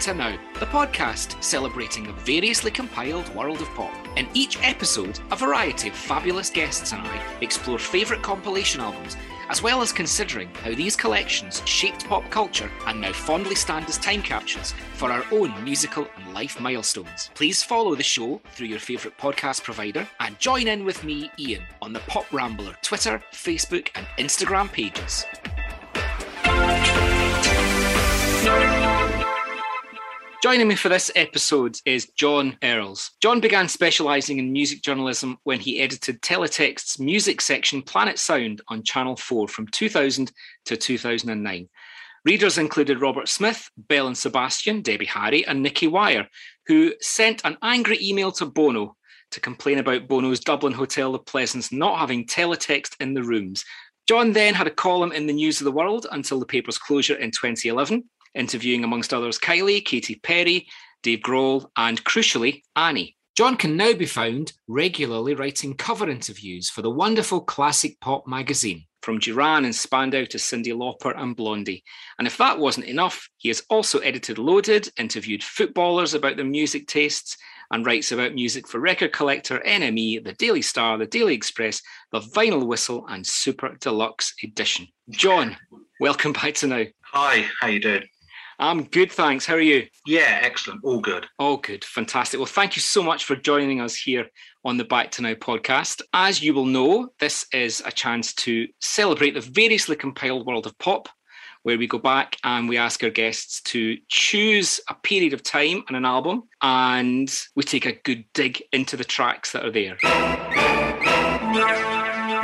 to Now, the podcast celebrating the variously compiled world of pop. In each episode, a variety of fabulous guests and I explore favourite compilation albums, as well as considering how these collections shaped pop culture and now fondly stand as time capsules for our own musical and life milestones. Please follow the show through your favourite podcast provider and join in with me, Ian, on the Pop Rambler Twitter, Facebook, and Instagram pages. Joining me for this episode is John Earls. John began specialising in music journalism when he edited Teletext's music section Planet Sound on Channel 4 from 2000 to 2009. Readers included Robert Smith, Belle and Sebastian, Debbie Harry, and Nicky Wire, who sent an angry email to Bono to complain about Bono's Dublin Hotel The Clarence not having teletext in the rooms. John then had a column in the News of the World until the paper's closure in 2011 interviewing, amongst others, Kylie, Katy Perry, Dave Grohl, and crucially, Annie. John can now be found regularly writing cover interviews for the wonderful classic pop magazine, from Duran and Spandau to Cyndi Lauper and Blondie. And if that wasn't enough, he has also edited Loaded, interviewed footballers about their music tastes, and writes about music for Record Collector, NME, The Daily Star, The Daily Express, The Vinyl Whistle, and Super Deluxe Edition. John, welcome back to Now. Hi, how you doing? I'm good, thanks. How are you? Yeah, excellent. All good. All good. Fantastic. Well, thank you so much for joining us here on the Back to Now podcast. As you will know, this is a chance to celebrate the variously compiled world of pop, where we go back and we ask our guests to choose a period of time and an album, and we take a good dig into the tracks that are there.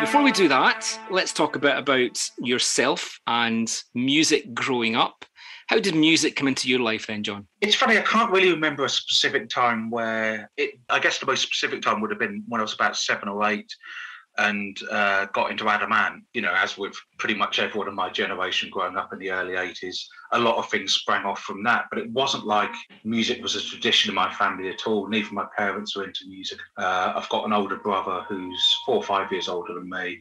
Before we do that, let's talk a bit about yourself and music growing up. How did music come into your life then, John? It's funny, I can't really remember a specific time where it, I guess the most specific time would have been when I was about seven or eight and uh, got into Adam Ant. You know, as with pretty much everyone in my generation growing up in the early 80s, a lot of things sprang off from that. But it wasn't like music was a tradition in my family at all. Neither my parents were into music. Uh, I've got an older brother who's four or five years older than me.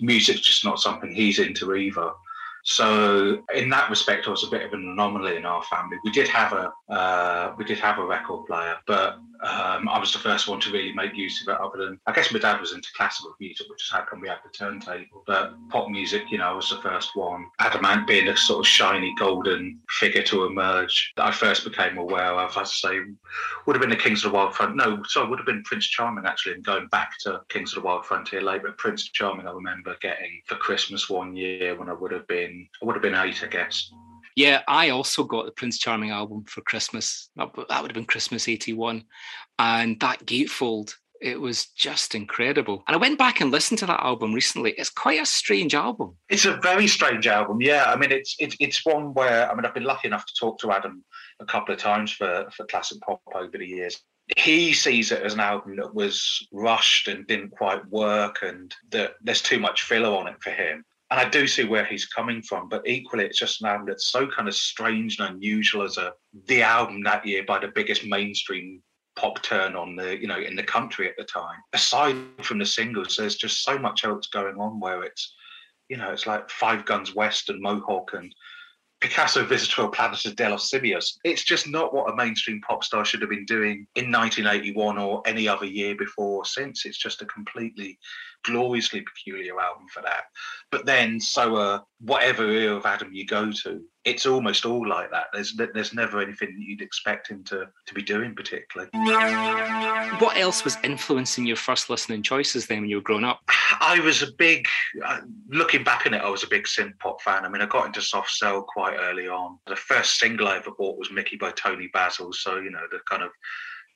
Music's just not something he's into either. So in that respect, I was a bit of an anomaly in our family. We did have a uh, we did have a record player, but um, I was the first one to really make use of it. Other than I guess my dad was into classical music, which is how come we had the turntable. But pop music, you know, I was the first one. Adam Ant being a sort of shiny golden figure to emerge that I first became aware of. I'd say would have been the Kings of the Wild Front. No, sorry, would have been Prince Charming actually. And going back to Kings of the Wild Frontier later, but Prince Charming, I remember getting for Christmas one year when I would have been I would have been eight, I guess. Yeah, I also got the Prince Charming album for Christmas. That would have been Christmas 81. And that gatefold, it was just incredible. And I went back and listened to that album recently. It's quite a strange album. It's a very strange album. Yeah. I mean, it's it's it's one where I mean I've been lucky enough to talk to Adam a couple of times for, for classic pop over the years he sees it as an album that was rushed and didn't quite work and that there's too much filler on it for him and I do see where he's coming from, but equally, it's just an album that's so kind of strange and unusual as a the album that year by the biggest mainstream pop turn on the you know in the country at the time. Aside from the singles, there's just so much else going on where it's you know it's like Five Guns West and Mohawk and Picasso Visita El Planeta De Los Simios. It's just not what a mainstream pop star should have been doing in 1981 or any other year before or since. It's just a completely gloriously peculiar album for that. But then, so uh, whatever era of Adam you go to, it's almost all like that. There's there's never anything that you'd expect him to to be doing particularly. What else was influencing your first listening choices then when you were growing up? I was a big, uh, looking back on it, I was a big synth pop fan. I mean, I got into soft cell quite early on. The first single I ever bought was Mickey by Toni Basil, so you know the kind of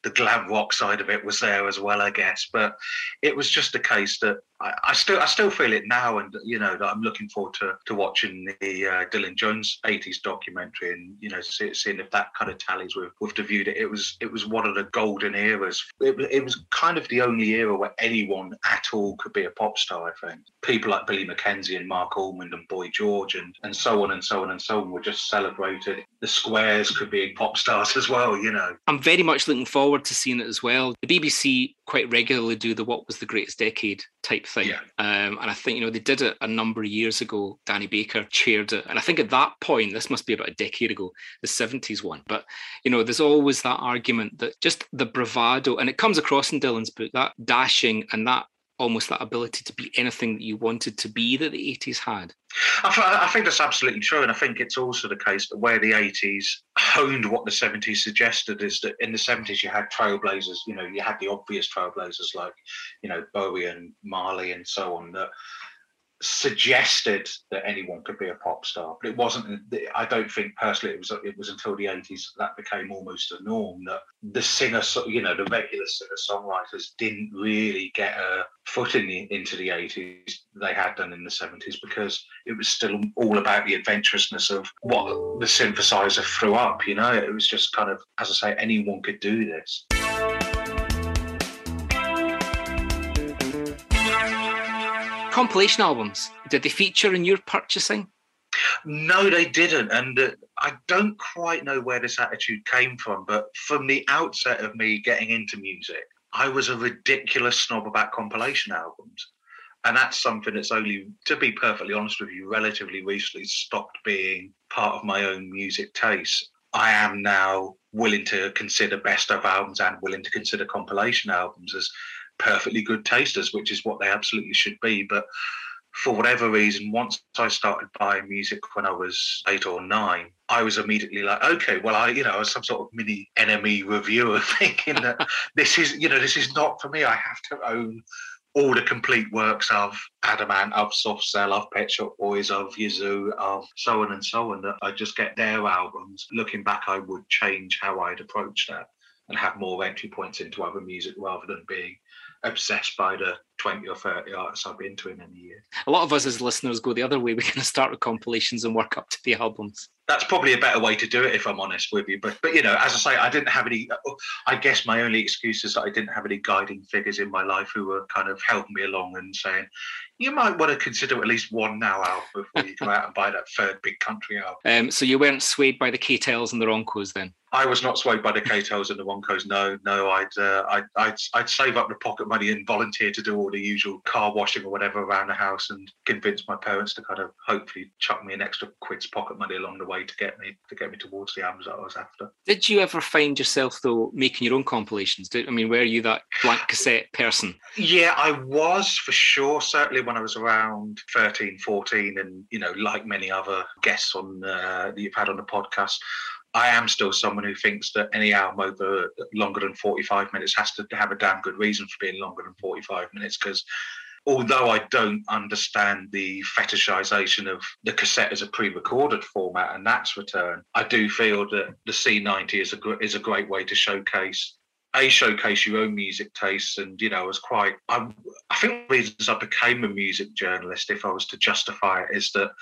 the glam rock side of it was there as well, I guess. But it was just a case that I, I, still I still feel it now, and you know that I'm looking forward to to watching the uh, Dylan Jones '80s documentary, and you know see, seeing if that kind of tallies with with the view that it was it was one of the golden eras. It, it was kind of the only era where anyone at all could be a pop star. I think people like Billy Mackenzie and Marc Almond and Boy George and and so on and so on and so on were just celebrated. The Squares could be pop stars as well. You know, I'm very much looking forward to seeing it as well. The BBC quite regularly do the what was the greatest decade type thing. Yeah. Um, and I think, you know, they did it a number of years ago. Danny Baker chaired it. And I think at that point, this must be about a decade ago, the 70s one. But, you know, there's always that argument that just the bravado, and it comes across in Dylan's book, that dashing and that almost that ability to be anything that you wanted to be that the 80s had. I, I, think that's absolutely true. And I think it's also the case that where the 80s honed what the 70s suggested is that in the 70s you had trailblazers, you know, you had the obvious trailblazers like, you know, Bowie and Marley and so on that suggested that anyone could be a pop star, but it wasn't. I don't think personally it was. It was until the eighties that became almost a norm that the singer, you know, the regular singer songwriters didn't really get a foot in the, into the eighties. They had done in the seventies because it was still all about the adventurousness of what the synthesizer threw up. You know, it was just kind of, as I say, anyone could do this. Compilation albums, did they feature in your purchasing? No, they didn't. And uh, I don't quite know where this attitude came from, but from the outset of me getting into music, I was a ridiculous snob about compilation albums. And that's something that's only, to be perfectly honest with you, relatively recently stopped being part of my own music taste. I am now willing to consider best of albums and willing to consider compilation albums as perfectly good tasters, which is what they absolutely should be. But for whatever reason, once I started buying music when I was eight or nine, I was immediately like, okay, well, I, you know, I was some sort of mini NME reviewer thinking that this is, you know, this is not for me. I have to own all the complete works of Adam Ant, of Soft Cell, of Pet Shop Boys, of Yazoo, of so on and so on. That I just get their albums. Looking back, I would change how I'd approach that and have more entry points into other music rather than being obsessed by the 20 or 30 artists I've been to in any year. A lot of us as listeners go the other way. We kind of start with compilations and work up to the albums. That's probably a better way to do it, if I'm honest with you. But, but you know, as I say, I didn't have any. I guess my only excuse is that I didn't have any guiding figures in my life who were kind of helping me along and saying, you might want to consider at least one now album before you go out and buy that third big country album. Um, so you weren't swayed by the K-Tels and the Roncos then? I was not swayed by the K-Tels and the Roncos. No, no, I'd, uh, I'd, I'd, I'd save up the pocket money and volunteer to do all the usual car washing or whatever around the house and convince my parents to kind of hopefully chuck me an extra quid's pocket money along the way to get me to get me towards the albums that I was after. Did you ever find yourself though making your own compilations? Did, I mean, were you that blank cassette person? Yeah, I was for sure. Certainly when I was around 13, 14, and you know, like many other guests on uh, that you've had on the podcast. I am still someone who thinks that any album over longer than 45 minutes has to have a damn good reason for being longer than 45 minutes because although I don't understand the fetishization of the cassette as a pre-recorded format and that's return, I do feel that the C90 is a is a great way to showcase a showcase your own music tastes and you know I was quite I, I think the reasons I became a music journalist if I was to justify it is that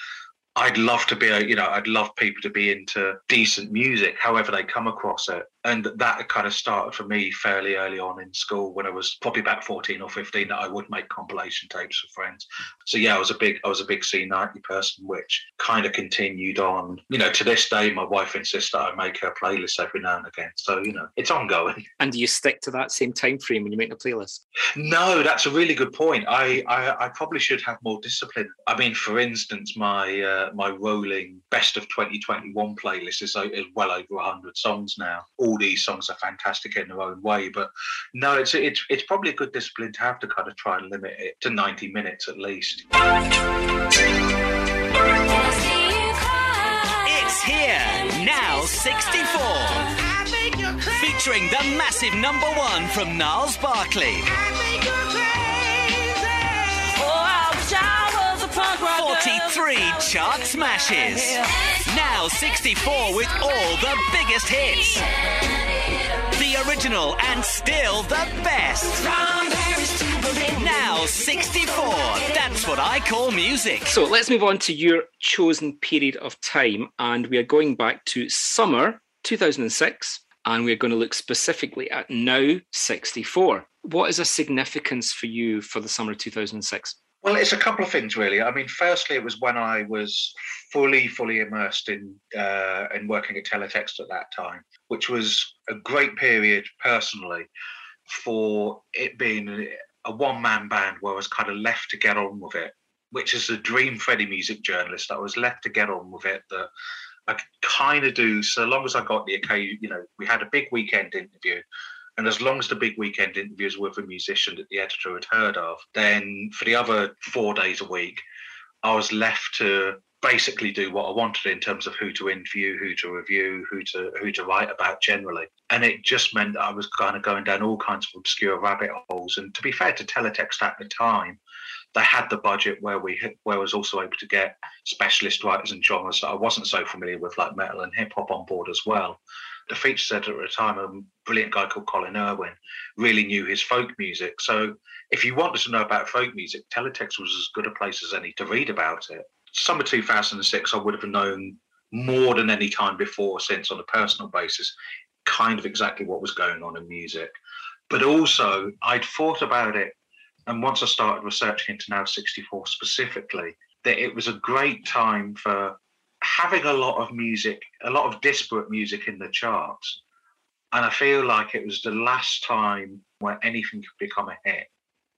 I'd love to be a, you know, I'd love people to be into decent music, however they come across it and that kind of started for me fairly early on in school when I was probably about 14 or 15 that I would make compilation tapes for friends. So yeah, I was a big I was a big C90 person, which kind of continued on. You know, to this day, my wife insists that I make her playlist every now and again. So you know, it's ongoing. And do you stick to that same time frame when you make the playlist? No, that's a really good point. I I, I probably should have more discipline. I mean, for instance, my uh, my rolling best of 2021 playlist is, is well over 100 songs now. All all these songs are fantastic in their own way. But no, it's it's it's probably a good discipline to have to kind of try and limit it to 90 minutes at least. It's here now 64. Featuring the massive number one from Gnarls Barkley. 43 chart smashes. Now 64 with all the biggest hits. The original and still the best. Now 64. That's what I call music. So let's move on to your chosen period of time. And we are going back to summer 2006. And we're going to look specifically at now 64. What is a significance for you for the summer of 2006? Well, it's a couple of things, really. I mean, firstly, it was when I was fully, fully immersed in uh, in working at Teletext at that time, which was a great period personally for it being a one man band where I was kind of left to get on with it, which is a dream Freddie music journalist. I was left to get on with it that I could kind of do so long as I got the occasion. You know, we had a big weekend interview. And as long as the big weekend interviews were with a musician that the editor had heard of, then for the other four days a week, I was left to basically do what I wanted in terms of who to interview, who to review, who to who to write about generally. And it just meant that I was kind of going down all kinds of obscure rabbit holes. And to be fair to Teletext at the time, they had the budget where we where I was also able to get specialist writers and genres that I wasn't so familiar with, like metal and hip hop, on board as well. The feature editor at the time, a brilliant guy called Colin Irwin, really knew his folk music. So if you wanted to know about folk music, Teletext was as good a place as any to read about it summer 2006, I would have known more than any time before since on a personal basis, kind of exactly what was going on in music. But also, I'd thought about it, and once I started researching into Now 64 specifically, that it was a great time for having a lot of music, a lot of disparate music in the charts. And I feel like it was the last time where anything could become a hit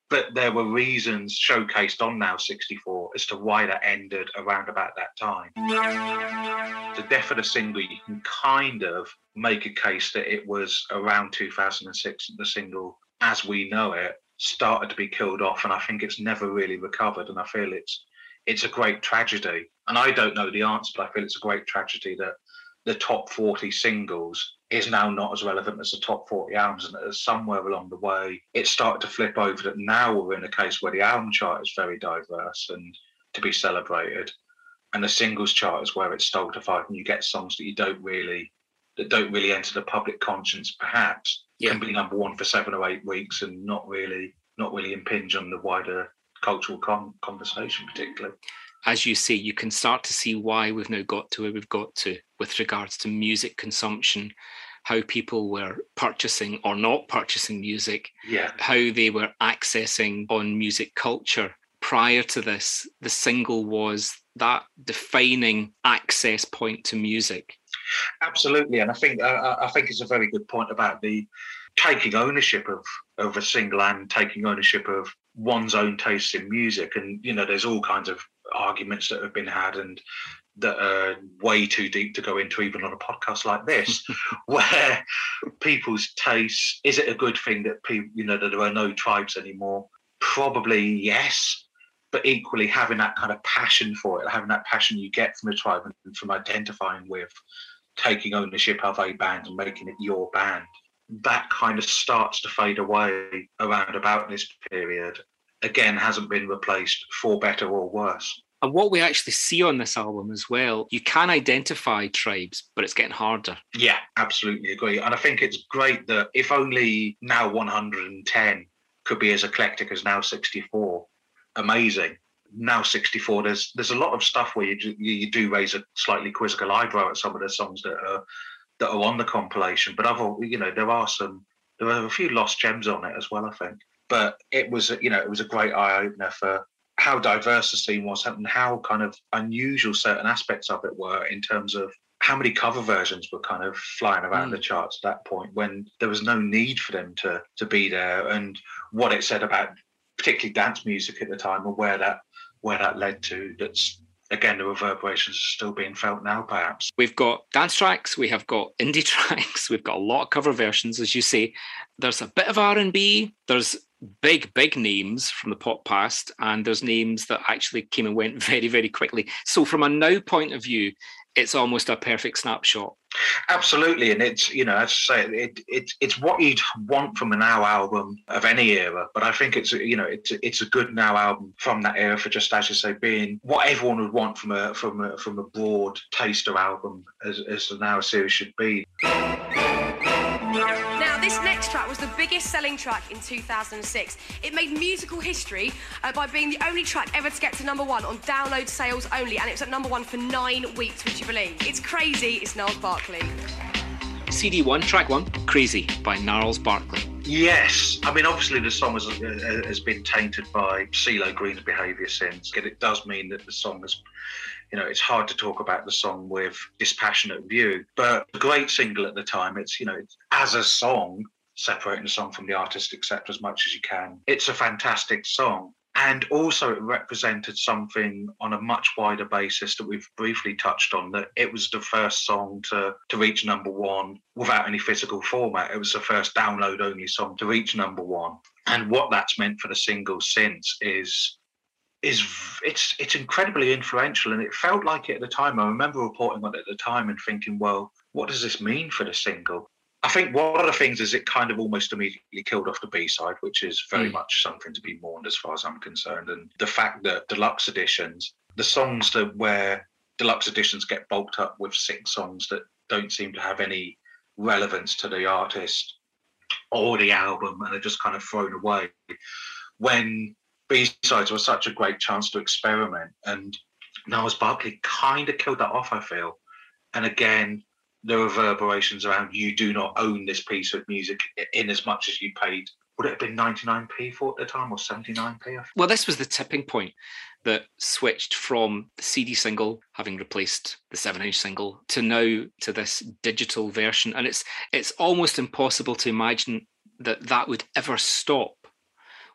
but there were reasons showcased on Now 64 as to why that ended around about that time. The death of the single, you can kind of make a case that it was around 2006 the single, as we know it, started to be killed off, and I think it's never really recovered. And I feel it's it's a great tragedy. And I don't know the answer, but I feel it's a great tragedy that the top 40 singles is now not as relevant as the top 40 albums. And somewhere along the way, it started to flip over that now we're in a case where the album chart is very diverse and to be celebrated. And the singles chart is where it's stultified and you get songs that you don't really that don't really enter the public conscience perhaps yeah. can be number one for seven or eight weeks and not really not really impinge on the wider cultural con- conversation particularly as you say, you can start to see why we've now got to where we've got to with regards to music consumption, how people were purchasing or not purchasing music, yeah. how they were accessing on music culture. Prior to this, the single was that defining access point to music. Absolutely, and I think uh, I think it's a very good point about the taking ownership of of a single and taking ownership of one's own tastes in music. And you know, there's all kinds of arguments that have been had and that are way too deep to go into even on a podcast like this where people's tastes is it a good thing that people you know that there are no tribes anymore probably yes but equally having that kind of passion for it having that passion you get from a tribe and from identifying with taking ownership of a band and making it your band that kind of starts to fade away around about this period again hasn't been replaced for better or worse. And what we actually see on this album as well, you can identify tribes, but it's getting harder. Yeah, absolutely agree. And I think it's great that if only now 110 could be as eclectic as now 64, amazing. Now 64, there's there's a lot of stuff where you do, you do raise a slightly quizzical eyebrow at some of the songs that are that are on the compilation, but other you know there are some there are a few lost gems on it as well. I think but it was you know it was a great eye opener for how diverse the scene was and how kind of unusual certain aspects of it were in terms of how many cover versions were kind of flying around mm. the charts at that point when there was no need for them to to be there and what it said about particularly dance music at the time and where that where that led to that's again the reverberations are still being felt now perhaps we've got dance tracks we have got indie tracks we've got a lot of cover versions as you say there's a bit of r&b there's big, big names from the pop past, and there's names that actually came and went very, very quickly. So, from a now point of view, it's almost a perfect snapshot. Absolutely, and it's you know, as I say, it, it it's what you'd want from a now album of any era. But I think it's you know, it's it's a good now album from that era for just as you say, being what everyone would want from a from a from a broad taster album as as the now series should be. Now, this next track was the biggest selling track in 2006. It made musical history uh, by being the only track ever to get to number one on download sales only, and it was at number one for nine weeks, would you believe? It's crazy, it's Gnarls Barkley. CD1, track one, Crazy by Gnarls Barkley. Yes, I mean obviously the song has, uh, has been tainted by CeeLo Green's behaviour since. but It does mean that the song has you know, it's hard to talk about the song with dispassionate view. But a great single at the time. It's you know, it's, as a song, separating the song from the artist, accept as much as you can. It's a fantastic song. And also, it represented something on a much wider basis that we've briefly touched on. That it was the first song to, to reach number one without any physical format. It was the first download only song to reach number one. And what that's meant for the single since is is it's it's incredibly influential and it felt like it at the time. I remember reporting on it at the time and thinking, well, what does this mean for the single? I think one of the things is it kind of almost immediately killed off the B side, which is very mm. much something to be mourned as far as I'm concerned. And the fact that deluxe editions, the songs that where deluxe editions get bulked up with six songs that don't seem to have any relevance to the artist or the album and are just kind of thrown away. When B sides were such a great chance to experiment, and Gnarls Barkley kind of killed that off, I feel. And again, the reverberations around you do not own this piece of music in as much as you paid would it have been 99p for at the time or 79p? Well, this was the tipping point that switched from the CD single, having replaced the seven-inch single, to now to this digital version, and it's it's almost impossible to imagine that that would ever stop.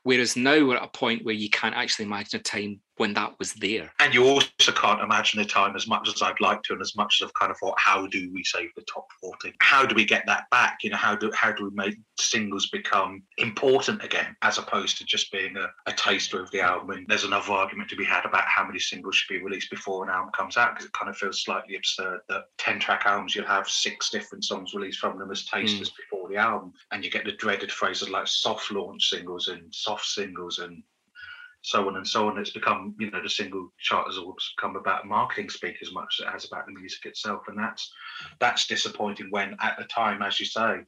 Whereas now we're at a point where you can't actually imagine a time when that was there. And you also can't imagine the time as much as I'd like to, and as much as I've kind of thought, how do we save the top forty? How do we get that back? You know, how do how do we make singles become important again, as opposed to just being a, a taster of the album? And there's another argument to be had about how many singles should be released before an album comes out, because it kind of feels slightly absurd that ten track albums you'll have six different songs released from them as tasters mm. before the album, and you get the dreaded phrases like soft launch singles and soft singles and so on and so on. It's become, you know, the single chart has always become about marketing speak as much as it has about the music itself, and that's that's disappointing. When at the time, as you say,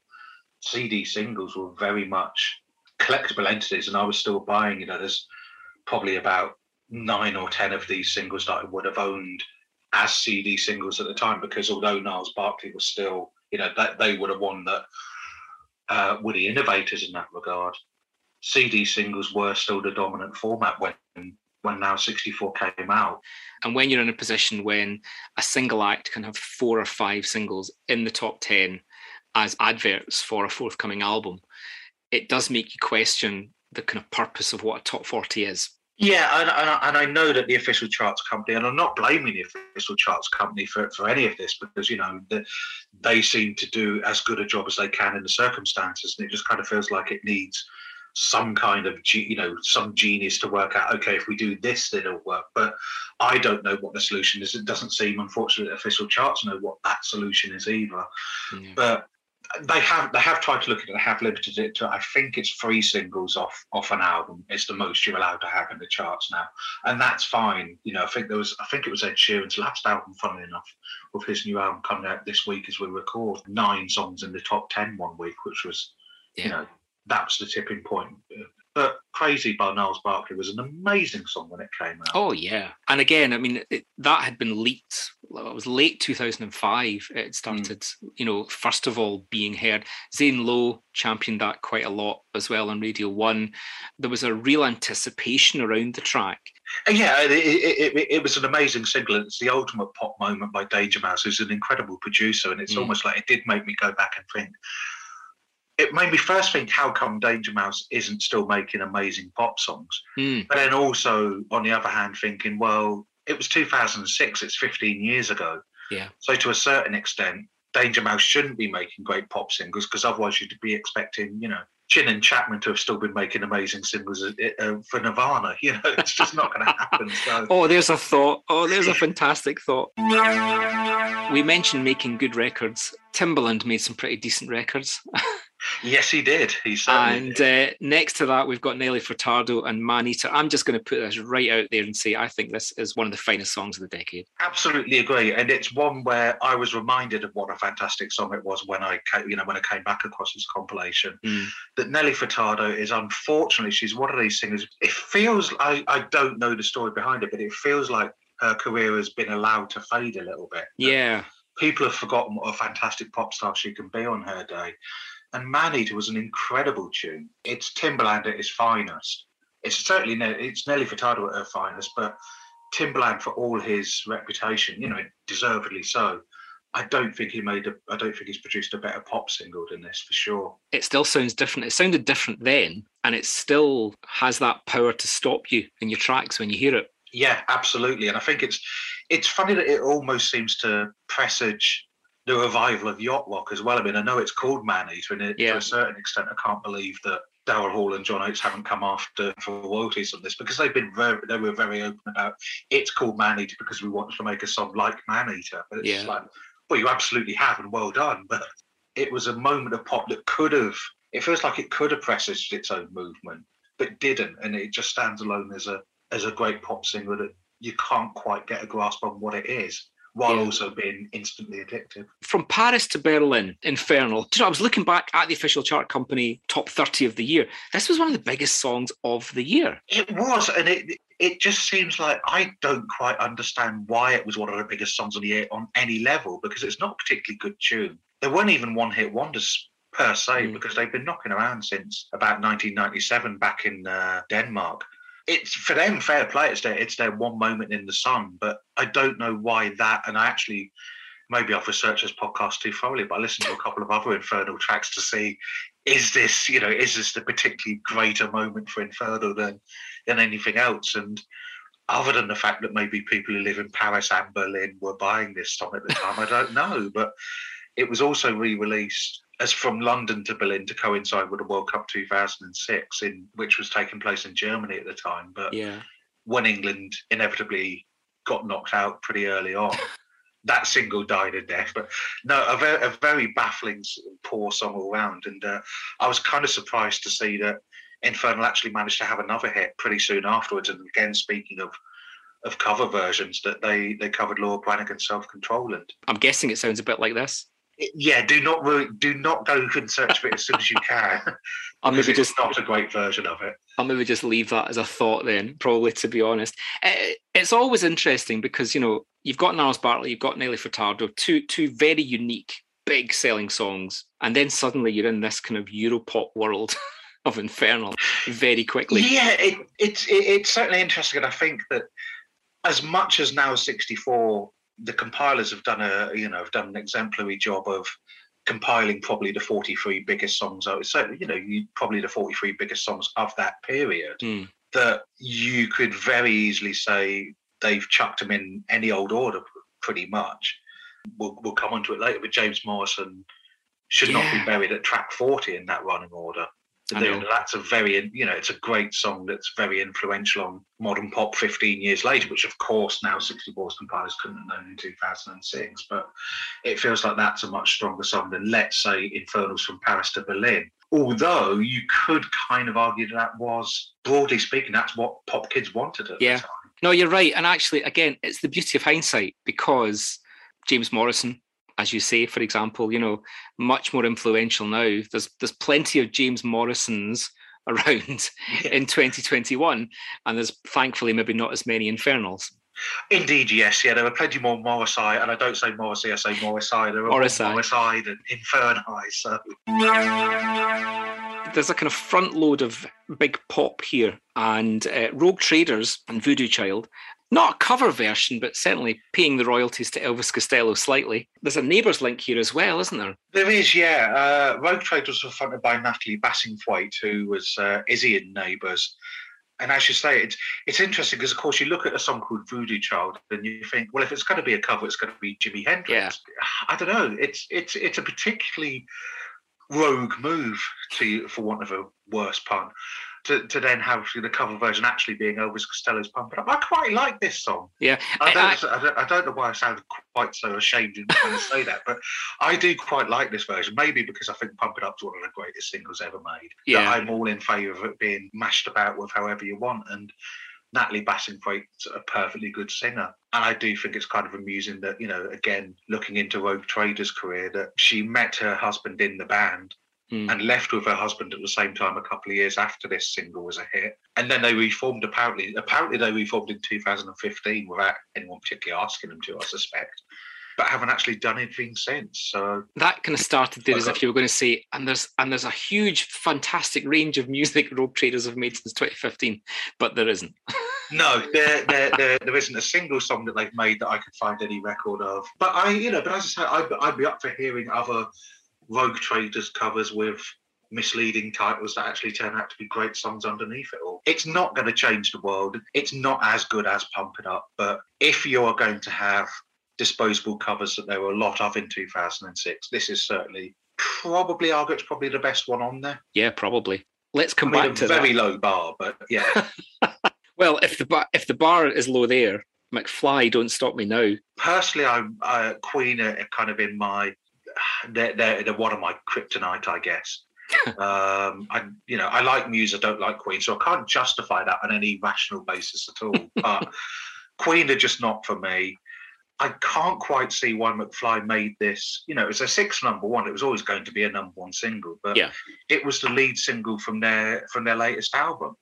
CD singles were very much collectible entities, and I was still buying. You know, there's probably about nine or ten of these singles that I would have owned as CD singles at the time, because although Gnarls Barkley was still, you know, that they would have won that uh, were the innovators in that regard. CD singles were still the dominant format when when now 64 came out. And when you're in a position when a single act can have four or five singles in the top 10 as adverts for a forthcoming album, it does make you question the kind of purpose of what a top 40 is. Yeah, and, and, and, I know that the official charts company, and I'm not blaming the official charts company for, for any of this because, you know, the, they seem to do as good a job as they can in the circumstances. And it just kind of feels like it needs some kind of you know some genius to work out okay if we do this then it'll work. But i don't know what the solution is. It doesn't seem unfortunately official charts know what that solution is either. Yeah. but they have they have tried to look at it they have limited it to i think it's three singles off off an album it's the most you're allowed to have in the charts now. And that's fine. You know i think there was i think it was ed sheeran's last album funnily enough with his new album coming out this week as we record nine songs in the top 10 one week which was yeah. you know that was the tipping point. But Crazy by Gnarls Barkley was an amazing song when it came out. Oh, yeah. And again, I mean, it, that had been leaked. It was late 2005. It started, mm. you know, first of all being heard. Zane Lowe championed that quite a lot as well on Radio 1. There was a real anticipation around the track. And yeah, it, it, it, was an amazing single. It's the ultimate pop moment by Danger Mouse, who's an incredible producer. And it's mm. almost like it did make me go back and think, it made me first think, how come Danger Mouse isn't still making amazing pop songs? Mm. But then also, on the other hand, thinking, well, it was 2006, it's 15 years ago. Yeah. So to a certain extent, Danger Mouse shouldn't be making great pop singles because otherwise you'd be expecting, you know, Chinn and Chapman to have still been making amazing singles uh, uh for Nirvana. You know, it's just not going to happen. So. oh, there's a thought. Oh, there's a fantastic thought. We mentioned making good records. Timbaland made some pretty decent records. Yes, he did. He and uh, next to that, we've got Nelly Furtado and Maneater. I'm just going to put this right out there and say I think this is one of the finest songs of the decade. Absolutely agree, and it's one where I was reminded of what a fantastic song it was when I, you know, when I came back across this compilation. Mm. That Nelly Furtado is unfortunately she's one of these singers. It feels I I don't know the story behind it, but it feels like her career has been allowed to fade a little bit. Yeah. People have forgotten what a fantastic pop star she can be on her day. And Man Eater was an incredible tune. It's Timbaland at his finest. It's certainly it's Nelly Furtado at her finest, but Timbaland, for all his reputation, you know, deservedly so, I don't think he made a. I don't think he's produced a better pop single than this for sure. It still sounds different. It sounded different then, and it still has that power to stop you in your tracks when you hear it. Yeah, absolutely. And I think it's it's funny that it almost seems to presage the revival of yacht rock as well. I mean, I know it's called Man Eater, and it, Yeah. to a certain extent, I can't believe that Daryl Hall and John Oates haven't come after for royalties on this because they've been very, they were very open about it's called Man Eater because we wanted to make a song like Man Eater. But it's Yeah. like, well, you absolutely have, and well done. But it was a moment of pop that could have. It feels like it could have presaged its own movement, but didn't, and it just stands alone as a as a great pop singer that you can't quite get a grasp on what it is, while Yeah. also being instantly addictive. From Paris to Berlin, Infernal. You know, I was looking back at the official chart company top 30 of the year. This was one of the biggest songs of the year. It was, and it it just seems like I don't quite understand why it was one of the biggest songs on the air on any level because it's not a particularly good tune. There weren't even one hit wonders per se Mm. because they've been knocking around since about 1997 back in uh, Denmark. It's for them fair play. It's their it's their one moment in the sun, but I don't know why that. And I actually maybe I've researched this podcast too thoroughly, but I listened to a couple of other Infernal tracks to see is this you know is this the particularly greater moment for Infernal than than anything else? And other than the fact that maybe people who live in Paris and Berlin were buying this song at the time, I don't know. But it was also re-released as from London to Berlin to coincide with the World Cup 2006, in which was taking place in Germany at the time. But Yeah. when England inevitably got knocked out pretty early on, that single died a death. But no, a very, a very baffling, poor song all round. And uh, I was kind of surprised to see that Infernal actually managed to have another hit pretty soon afterwards. And again, speaking of of cover versions, that they they covered Laura Branigan's Self Control and I'm guessing it sounds a bit like this. Yeah, do not ru- do not go and search for it as soon as you can. I'll because maybe it's just not a great version of it. I'll maybe just leave that as a thought then, probably to be honest. Uh, It's always interesting because, you know, you've got Gnarls Barkley, you've got Nelly Furtado, two two very unique, big selling songs, and then suddenly you're in this kind of Europop world of Infernal very quickly. Yeah, it, it's it, it's certainly interesting, and I think that as much as now 64, the compilers have done a you know have done an exemplary job of compiling probably the 43 biggest songs. So you know, you probably the 43 biggest songs of that period. Hmm. That you could very easily say they've chucked them in any old order, pretty much. We'll, we'll come onto it later, but James Morrison should not be buried at track 40 in that running order. Know. That's a very, you know, it's a great song that's very influential on modern pop 15 years later, which of course now 64's compilers couldn't have known in 2006. But it feels like that's a much stronger song than, let's say, Infernals from Paris to Berlin. Although you could kind of argue that, that was, broadly speaking, that's what pop kids wanted at Yeah. the time. No, you're right. And actually, again, it's the beauty of hindsight because James Morrison, as you say, for example, you know, much more influential now. There's there's plenty of James Morrisons around in 2021, and there's thankfully maybe not as many Infernals. Indeed, yes. Yeah, there were plenty more Morrissey, and I don't say Morrissey, I say Morrissey. There were Morrissey. Morrissey than Inferni. So There's a kind of front load of big pop here, and uh, Rogue Traders and Voodoo Child. Not a cover version, but certainly paying the royalties to Elvis Costello slightly. There's a neighbours link here as well, isn't there? There is, yeah. Uh, Rogue Traders was fronted by Natalie Bassingthwaighte, who was uh, Izzy in Neighbours. And as you say, it's it's interesting because, of course, you look at a song called Voodoo Child, and you think, well, if it's going to be a cover, it's going to be Jimi Hendrix. I don't know. It's it's it's a particularly rogue move, to for want of a worse pun, to, to then have the cover version actually being Elvis Costello's "Pump It Up." I quite like this song. Yeah, I I- don't, I, don't, I don't know why I sound quite so ashamed to say that, but I do quite like this version. Maybe because I think "Pump It Up" is one of the greatest singles ever made. Yeah. That I'm all in favour of it being mashed about with however you want. And Natalie Bassingthwaighte's a perfectly good singer, and I do think it's kind of amusing that you know, again, looking into Rogue Trader's career, that she met her husband in the band Hmm. and left with her husband at the same time a couple of years after this single was a hit. And then they reformed apparently apparently they reformed in 2015 without anyone particularly asking them to, I suspect. But haven't actually done anything since. So that kind of started there as if you were going to say, and there's and there's a huge, fantastic range of music Rogue Traders have made since 2015, but there isn't. No, there, there, there, there isn't a single song that they've made that I could find any record of. But I, you know, but as I say, I'd, I'd be up for hearing other Rogue Traders covers with misleading titles that actually turn out to be great songs underneath it all. It's not going to change the world. It's not as good as Pump It Up, but if you are going to have disposable covers that there were a lot of in 2006, this is certainly probably argue it's probably the best one on there. Yeah, probably. Let's come I mean, back to very that. low bar, but yeah. Well, if the bar, if the bar is low there, McFly, don't stop me now. Personally, I'm uh, Queen are kind of in my they're, they're, they're one of my kryptonite, I guess. um, I you know I like Muse, I don't like Queen, so I can't justify that on any rational basis at all. But Queen are just not for me. I can't quite see why McFly made this. You know, it was a six number one. It was always going to be a number one single, but Yeah. it was the lead single from their from their latest album.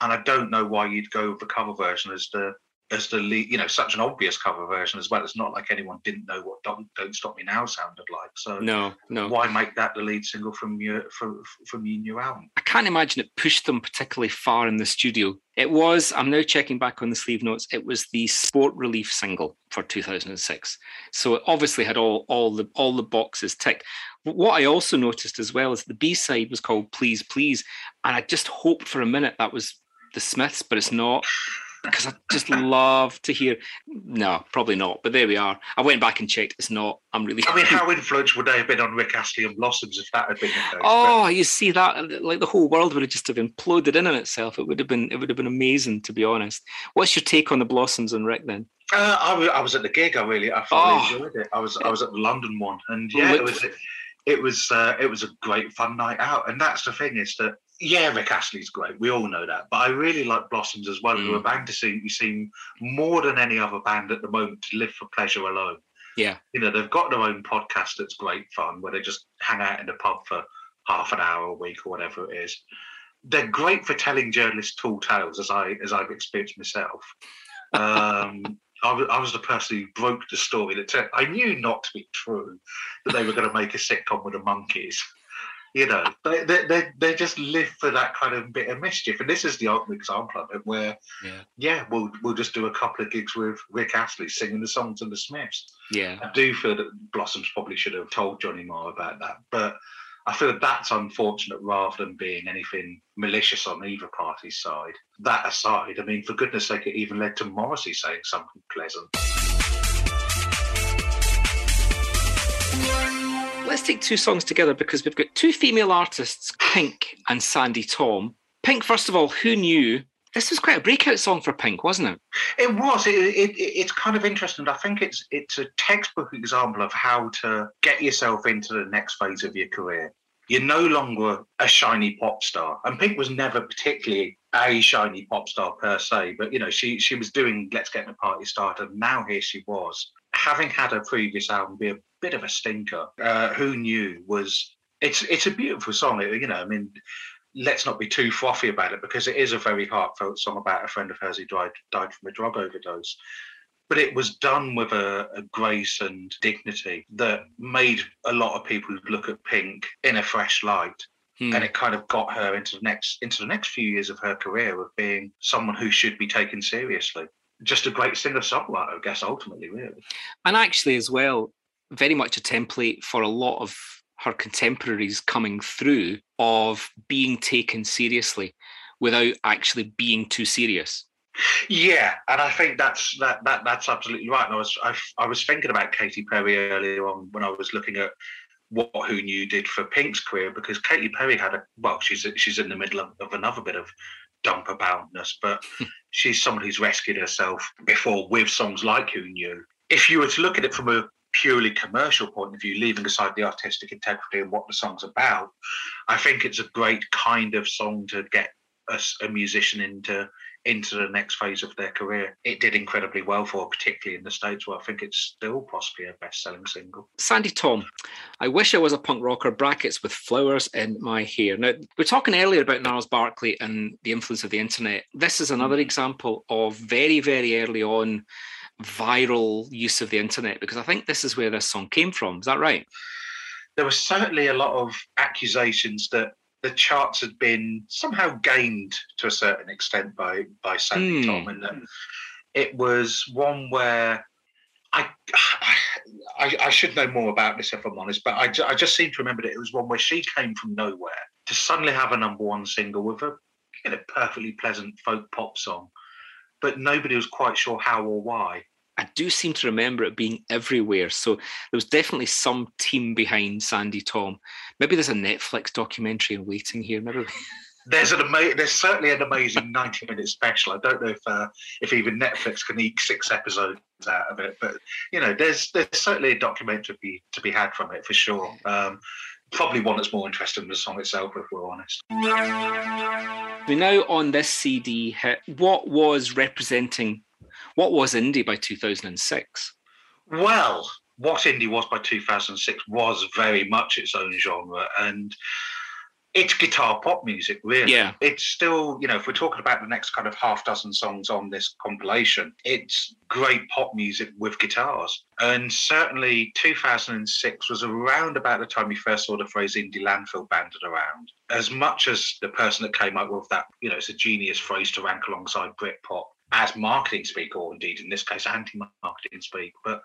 And I don't know why you'd go with the cover version as the as the lead, you know, such an obvious cover version as well. It's not like anyone didn't know what Don't, Don't Stop Me Now sounded like. So No, no. why make that the lead single from your from from your new album? I can't imagine it pushed them particularly far in the studio. It was, I'm now checking back on the sleeve notes, it was the Sport Relief single for 2006. So it obviously had all, all the all the boxes ticked. But What I also noticed as well is the B side was called Please Please. And I just hoped for a minute that was the Smiths, but it's not. Because I just love to hear. No, probably not. But there we are. I went back and checked. It's not. I'm really. I mean, how influential would they have been on Rick Astley and Blossoms if that had been the case? But- Oh, you see that? Like the whole world would have just have imploded in on itself. It would have been. It would have been amazing, to be honest. What's your take on the Blossoms and Rick then? Uh, I, I was at the gig. I really, I thoroughly Oh. enjoyed it. I was, I was at the London one, and yeah, it was, it was, uh, it was a great fun night out. And that's the thing is that yeah, Rick Astley's great. We all know that, but I really like Blossoms as well. Who are a band to see, you seem more than any other band at the moment to live for pleasure alone. Yeah. You know, they've got their own podcast that's great fun, where they just hang out in the pub for half an hour a week or whatever it is. They're great for telling journalists tall tales, as I as I've experienced myself. Um, I was, I was the person who broke the story that I knew not to be true that they were going to make a sitcom with the monkeys. You know, they, they, they, they just live for that kind of bit of mischief. And this is the ultimate example of it where, Yeah. yeah, we'll, we'll just do a couple of gigs with Rick Astley singing the songs of the Smiths. Yeah. I do feel that Blossoms probably should have told Johnny Marr about that. But I feel that that's unfortunate rather than being anything malicious on either party's side. That aside, I mean, for goodness sake, it even led to Morrissey saying something pleasant. Let's take two songs together because we've got two female artists, Pink and Sandi Thom. Pink, first of all, who knew? This was quite a breakout song for Pink, wasn't it? It was. It, it, it- it's kind of interesting. I think it's it's a textbook example of how to get yourself into the next phase of your career. You're no longer a shiny pop star, and Pink was never particularly a shiny pop star per se. But you know, she she was doing "Let's Get the Party Started." And now here she was, having had her previous album be a bit of a stinker. Uh, who knew was it's it's a beautiful song. You know, I mean, let's not be too frothy about it because it is a very heartfelt song about a friend of hers who died died from a drug overdose. But it was done with a, a grace and dignity that made a lot of people look at Pink in a fresh light, Hmm. and it kind of got her into the next into the next few years of her career of being someone who should be taken seriously. Just a great singer songwriter, I guess. Ultimately, really. And actually, as well, very much a template for a lot of her contemporaries coming through of being taken seriously without actually being too serious. Yeah, and I think that's that that that's absolutely right. And I was I, I was thinking about Katy Perry earlier on when I was looking at what Who Knew did for Pink's career because Katy Perry had a well, she's she's in the middle of, of another bit of dumper boundness, but hmm. she's someone who's rescued herself before with songs like Who Knew. If you were to look at it from a purely commercial point of view, leaving aside the artistic integrity and what the song's about, I think it's a great kind of song to get a musician into into the next phase of their career. It did incredibly well for particularly in the States where I think it's still possibly a best selling single. Sandi Thom, I wish I was a punk rocker, brackets with flowers in my hair. Now, we were talking earlier about Gnarls Barkley and the influence of the internet. This is another mm. example of very, very early on viral use of the internet because I think this is where this song came from. Is that right? There were certainly a lot of accusations that the charts had been somehow gained to a certain extent by by Sandi Hmm. Thom, and that it was one where I, I I should know more about this if I'm honest, but I, I just seem to remember that it was one where she came from nowhere to suddenly have a number one single with a you know perfectly pleasant folk pop song, but nobody was quite sure how or why. I do seem to remember it being everywhere. So there was definitely some team behind Sandi Thom. Maybe there's a Netflix documentary in waiting here. Maybe There's an ama- there's certainly an amazing 90 minute special. I don't know if uh, if even Netflix can eke six episodes out of it, but you know, there's there's certainly a documentary to be, to be had from it for sure. Um, probably one that's more interesting than the song itself, if we're honest. we now on this CD hit what was representing what was indie by 2006. Well, what indie was by 2006 was very much its own genre, and it's guitar pop music, really. Yeah. It's still, you know, if we're talking about the next kind of half dozen songs on this compilation, it's great pop music with guitars. And certainly 2006 was around about the time we first saw the phrase indie landfill banded around. As much as the person that came up with that, you know, it's a genius phrase to rank alongside Britpop as marketing speak, or indeed in this case, anti marketing speak. But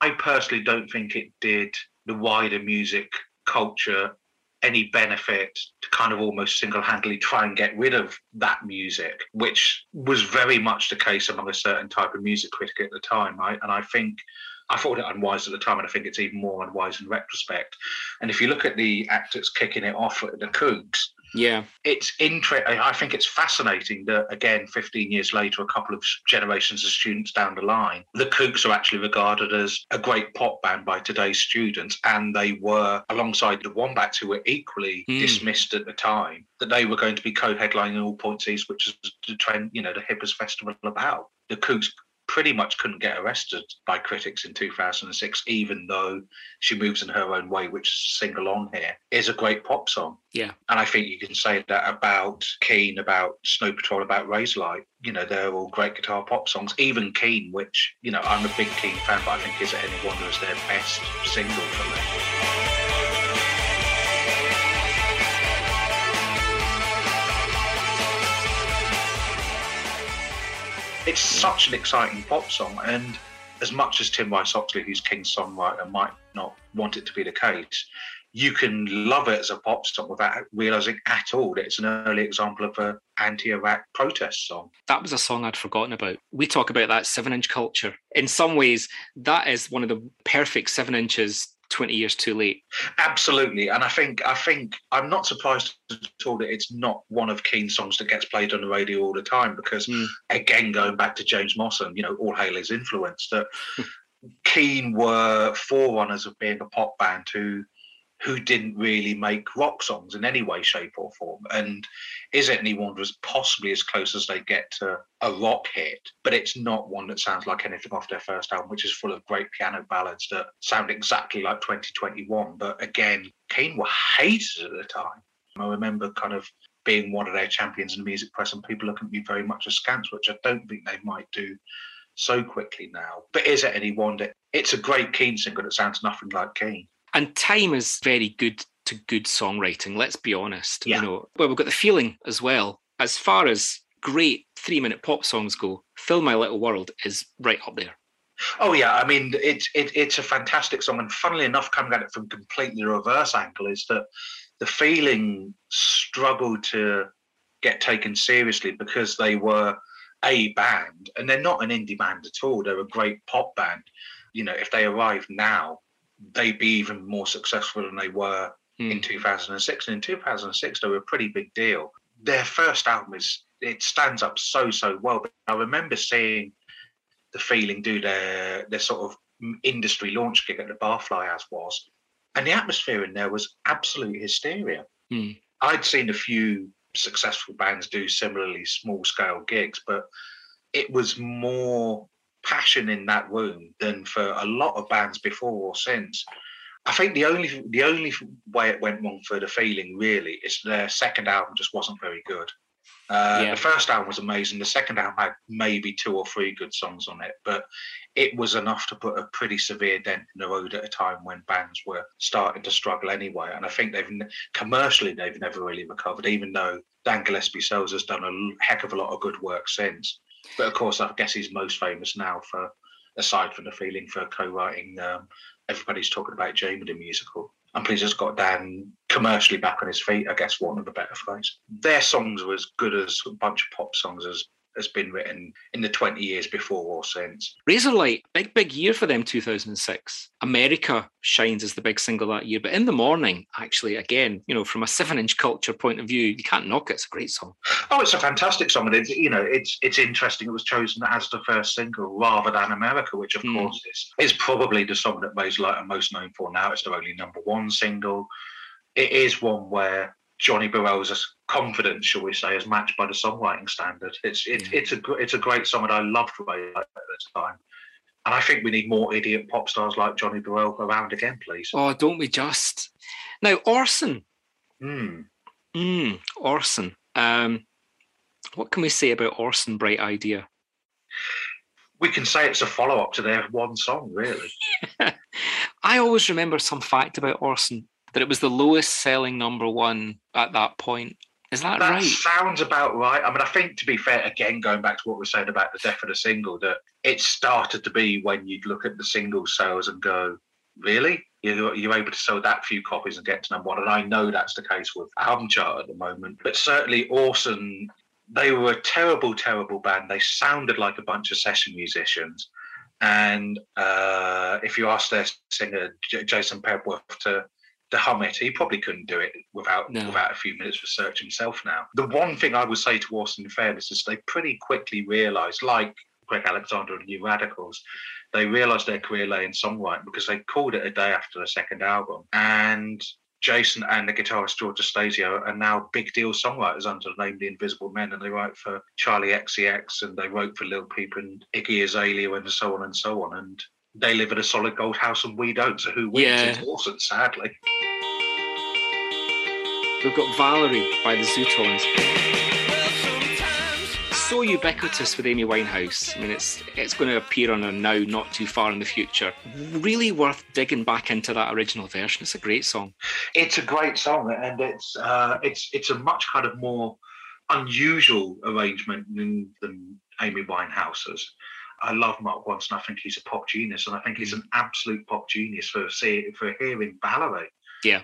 I personally don't think it did the wider music culture any benefit to kind of almost single-handedly try and get rid of that music, which was very much the case among a certain type of music critic at the time, right? And I think I thought it unwise at the time, and I think it's even more unwise in retrospect. And if you look at the act that's kicking it off at the Kooks, Yeah. it's interesting. I think it's fascinating that again, 15 years later, a couple of generations of students down the line, the Kooks are actually regarded as a great pop band by today's students, and they were alongside the Wombats, who were equally Hmm. dismissed at the time, that they were going to be co-headlining all points east, which is the trend, you know, the hippest festival about. The Kooks pretty much couldn't get arrested by critics in 2006, even though She Moves in Her Own Way, which is a single on here, is a great pop song. Yeah. And I think you can say that about Keane, about Snow Patrol, about Razorlight. You know, they're all great guitar pop songs. Even Keane, which, you know, I'm a big Keane fan, but I think Is It Any Wonder is their best single for me. It's such an exciting pop song, and as much as Tim Rice Oxley, who's Keane's songwriter, might not want it to be the case, you can love it as a pop song without realizing at all that it's an early example of a anti-Iraq protest song. That was a song I'd forgotten about. We talk about that seven inch culture. In some ways, that is one of the perfect seven inches 20 years too late. Absolutely, and I think I think I'm not surprised at all that it's not one of Keane's songs that gets played on the radio all the time because Mm. again, going back to James Moss and you know all hail his influence, that Keane were forerunners of being a pop band who who didn't really make rock songs in any way, shape, or form. And Is It Any Wonder is possibly as close as they get to a rock hit, but it's not one that sounds like anything off their first album, which is full of great piano ballads that sound exactly like 2021. But again, Keane were hated at the time. I remember kind of being one of their champions in the music press and people looking at me very much askance, which I don't think they might do so quickly now. But is it any wonder? It's a great Keane single that sounds nothing like Keane. And time is very good to good songwriting, let's be honest. Yeah. You know, well, we've got the feeling as well. As far as great three minute pop songs go, Fill My Little World is right up there. Oh yeah, I mean it's it, it's a fantastic song, and funnily enough, coming at it from completely the reverse angle is that the feeling struggled to get taken seriously because they were a band, and they're not an indie band at all. They're a great pop band. You know, if they arrived now, they'd be even more successful than they were Hmm. in 2006. And in 2006, they were a pretty big deal. Their first album is it stands up so so well. But I remember seeing the feeling do their their sort of industry launch gig at the Barfly as was, and the atmosphere in there was absolute hysteria. Hmm. I'd seen a few successful bands do similarly small scale gigs, but it was more passion in that room than for a lot of bands before or since. I think the only the only way it went wrong for the feeling really is their second album just wasn't very good. Uh, Yeah. The first album was amazing. The second album had maybe two or three good songs on it, but it was enough to put a pretty severe dent in the road at a time when bands were starting to struggle anyway. And I think they've commercially they've never really recovered, even though Dan Gillespie Sells has done a heck of a lot of good work since. But of course, I guess he's most famous now for, aside from the feeling for co-writing. Um, Everybody's talking about Jamie the musical. I'm pleased it's got Dan commercially back on his feet. I guess one of the better phrase. Their songs were as good as a bunch of pop songs as has been written in the 20 years before or since. Razorlight, big, big year for them, 2006. America shines as the big single that year, but in the morning, actually, again, you know, from a seven inch culture point of view, you can't knock it. It's a great song. Oh, it's a fantastic song, and it's you know it's it's interesting. It was chosen as the first single rather than America, which of Hmm. course is is probably the song that Razorlight are most known for now. It's their only number one single. It is one where Johnny Borrell's confidence, shall we say, is matched by the songwriting standard. It's it's Yeah. it's a it's a great song, and I loved Razorlight at the time. And I think we need more idiot pop stars like Johnny Borrell around again, please. Oh, don't we just? Now, Orson. Hmm. Mm, Orson. Um, what can we say about Orson Bright Idea? We can say it's a follow up to their one song, really. I always remember some fact about Orson that it was the lowest selling number one at that point. Is that, That right? sounds about right. I mean, I think to be fair, again, going back to what we were saying about the death of the single, that it started to be when you'd look at the single sales and go, really? You're, you're able to sell that few copies and get to number one. And I know that's the case with Album Chart at the moment. But certainly, Orson, they were a terrible, terrible band. They sounded like a bunch of session musicians. And uh, if you ask their singer, J- Jason Pebworth, to to hum it. He probably couldn't do it without No. without a few minutes research himself. Now, the one thing I would say to Orson in fairness, is they pretty quickly realised, like Greg Alexander and the New Radicals, they realised their career lay in songwriting because they called it a day after the second album, and Jason and the guitarist George Astasio are now big deal songwriters under the name The Invisible Men, and they write for Charli XCX and they wrote for Lil Peep and Iggy Azalea and so on and so on. And they live in a solid gold house and we don't. So who wins? Yeah. It's Orson, sadly. We've got Valerie by the Zutons. So ubiquitous with Amy Winehouse. I mean, it's it's going to appear on her now, not too far in the future. Really worth digging back into that original version. It's a great song. It's a great song, and it's uh, it's it's a much kind of more unusual arrangement than, than Amy Winehouse's. I love Mark Ronson. I think he's a pop genius, and I think he's mm. an absolute pop genius for see, for hearing Valerie. Yeah.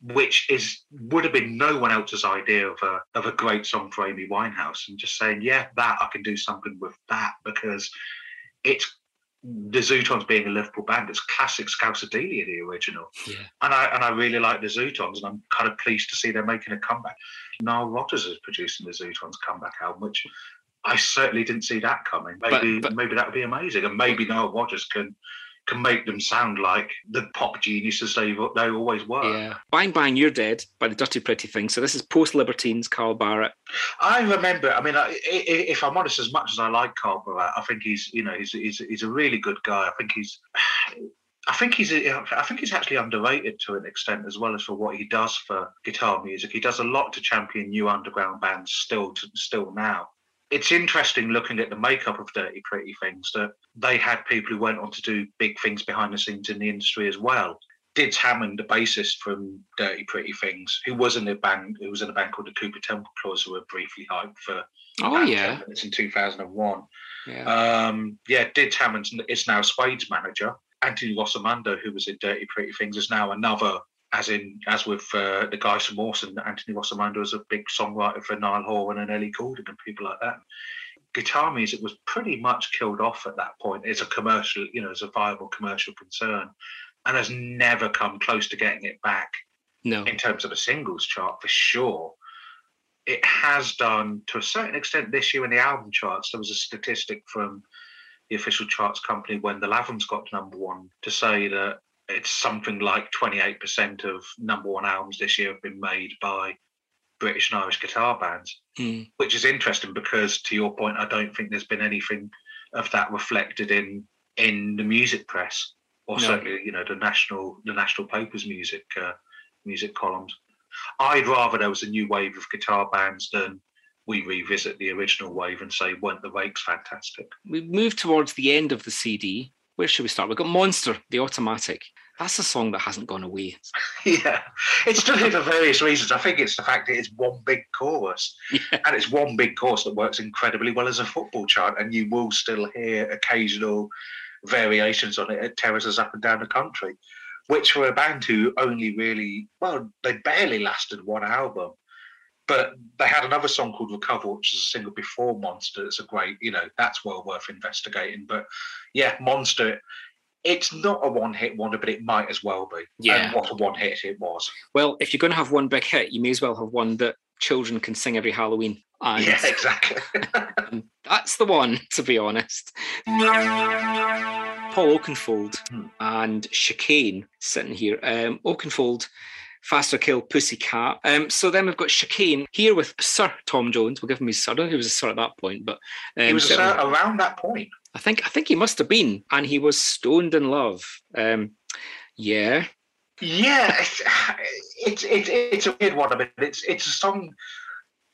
Which is would have been no one else's idea of a of a great song for Amy Winehouse, and just saying, yeah, that I can do something with that because it's the Zutons being a Liverpool band. It's classic Scousadili, the original Yeah. and I and I really like the Zutons, and I'm kind of pleased to see they're making a comeback. Nile Rodgers is producing the Zutons comeback album, which I certainly didn't see that coming. Maybe but- maybe that would be amazing, and maybe Nile Rodgers can can make them sound like the pop geniuses they they always were. Yeah. Bang Bang You're Dead by the Dirty Pretty Thing. So this is post Libertines, Carl Barat. I remember. I mean, I, if I'm honest, as much as I like Carl Barat, I think he's you know he's he's he's a really good guy. I think he's. I think he's I think he's actually underrated to an extent as well as for what he does for guitar music. He does a lot to champion new underground bands still to, still now. It's interesting looking at the makeup of Dirty Pretty Things that they had people who went on to do big things behind the scenes in the industry as well. Didz Hammond, the bassist from Dirty Pretty Things, who was in the band, who was in a band called the Cooper Temple Clause, who were briefly hyped for Oh, yeah. it's in 2001. Yeah. Um, yeah, Didz Hammond is now Suede's manager. Anthony Rossomando, who was in Dirty Pretty Things, is now another. As in, as with uh, the guys from Orson, Anthony Rossomando was a big songwriter for Niall Horan and Ellie Goulding and people like that. Guitar music was pretty much killed off at that point. It's a commercial, you know, it's a viable commercial concern, and has never come close to getting it back no. in terms of a singles chart for sure. It has done to a certain extent this year in the album charts. There was a statistic from the official charts company when the Lathums got to number one to say that it's something like 28% of number one albums this year have been made by British and Irish guitar bands, Mm. which is interesting because, to your point, I don't think there's been anything of that reflected in in the music press or No. certainly you know the national the national papers music uh, music columns. I'd rather there was a new wave of guitar bands than we revisit the original wave and say, weren't the rakes fantastic? We move towards the end of the CD. Where should we start? We've got Monster, the automatic. That's a song that hasn't gone away. yeah, it's done it for various reasons. I think it's the fact that it's one big chorus, yeah. and it's one big chorus that works incredibly well as a football chant, and you will still hear occasional variations on it. at terraces up and down the country, which for a band who only really, well, they barely lasted one album. But they had another song called Recover, which is a single before Monster. It's a great, you know, that's well worth investigating. But yeah, Monster it's not a one hit wonder, but it might as well be. Yeah. And what a one hit it was. Well, if you're going to have one big hit, you may as well have one that children can sing every Halloween. And yeah, exactly. that's the one, to be honest. Paul Oakenfold hmm. and Chicane sitting here. Um, Oakenfold Faster Kill Pussycat. Um, so then we've got Chicane here with Sir Tom Jones. We'll give him his sir. I don't know if he was a sir at that point, but um, he was a sir around that point. I think I think he must have been, and he was stoned in love. Um, yeah, yeah, it's, it's it's it's a weird one. I mean, it's it's a song.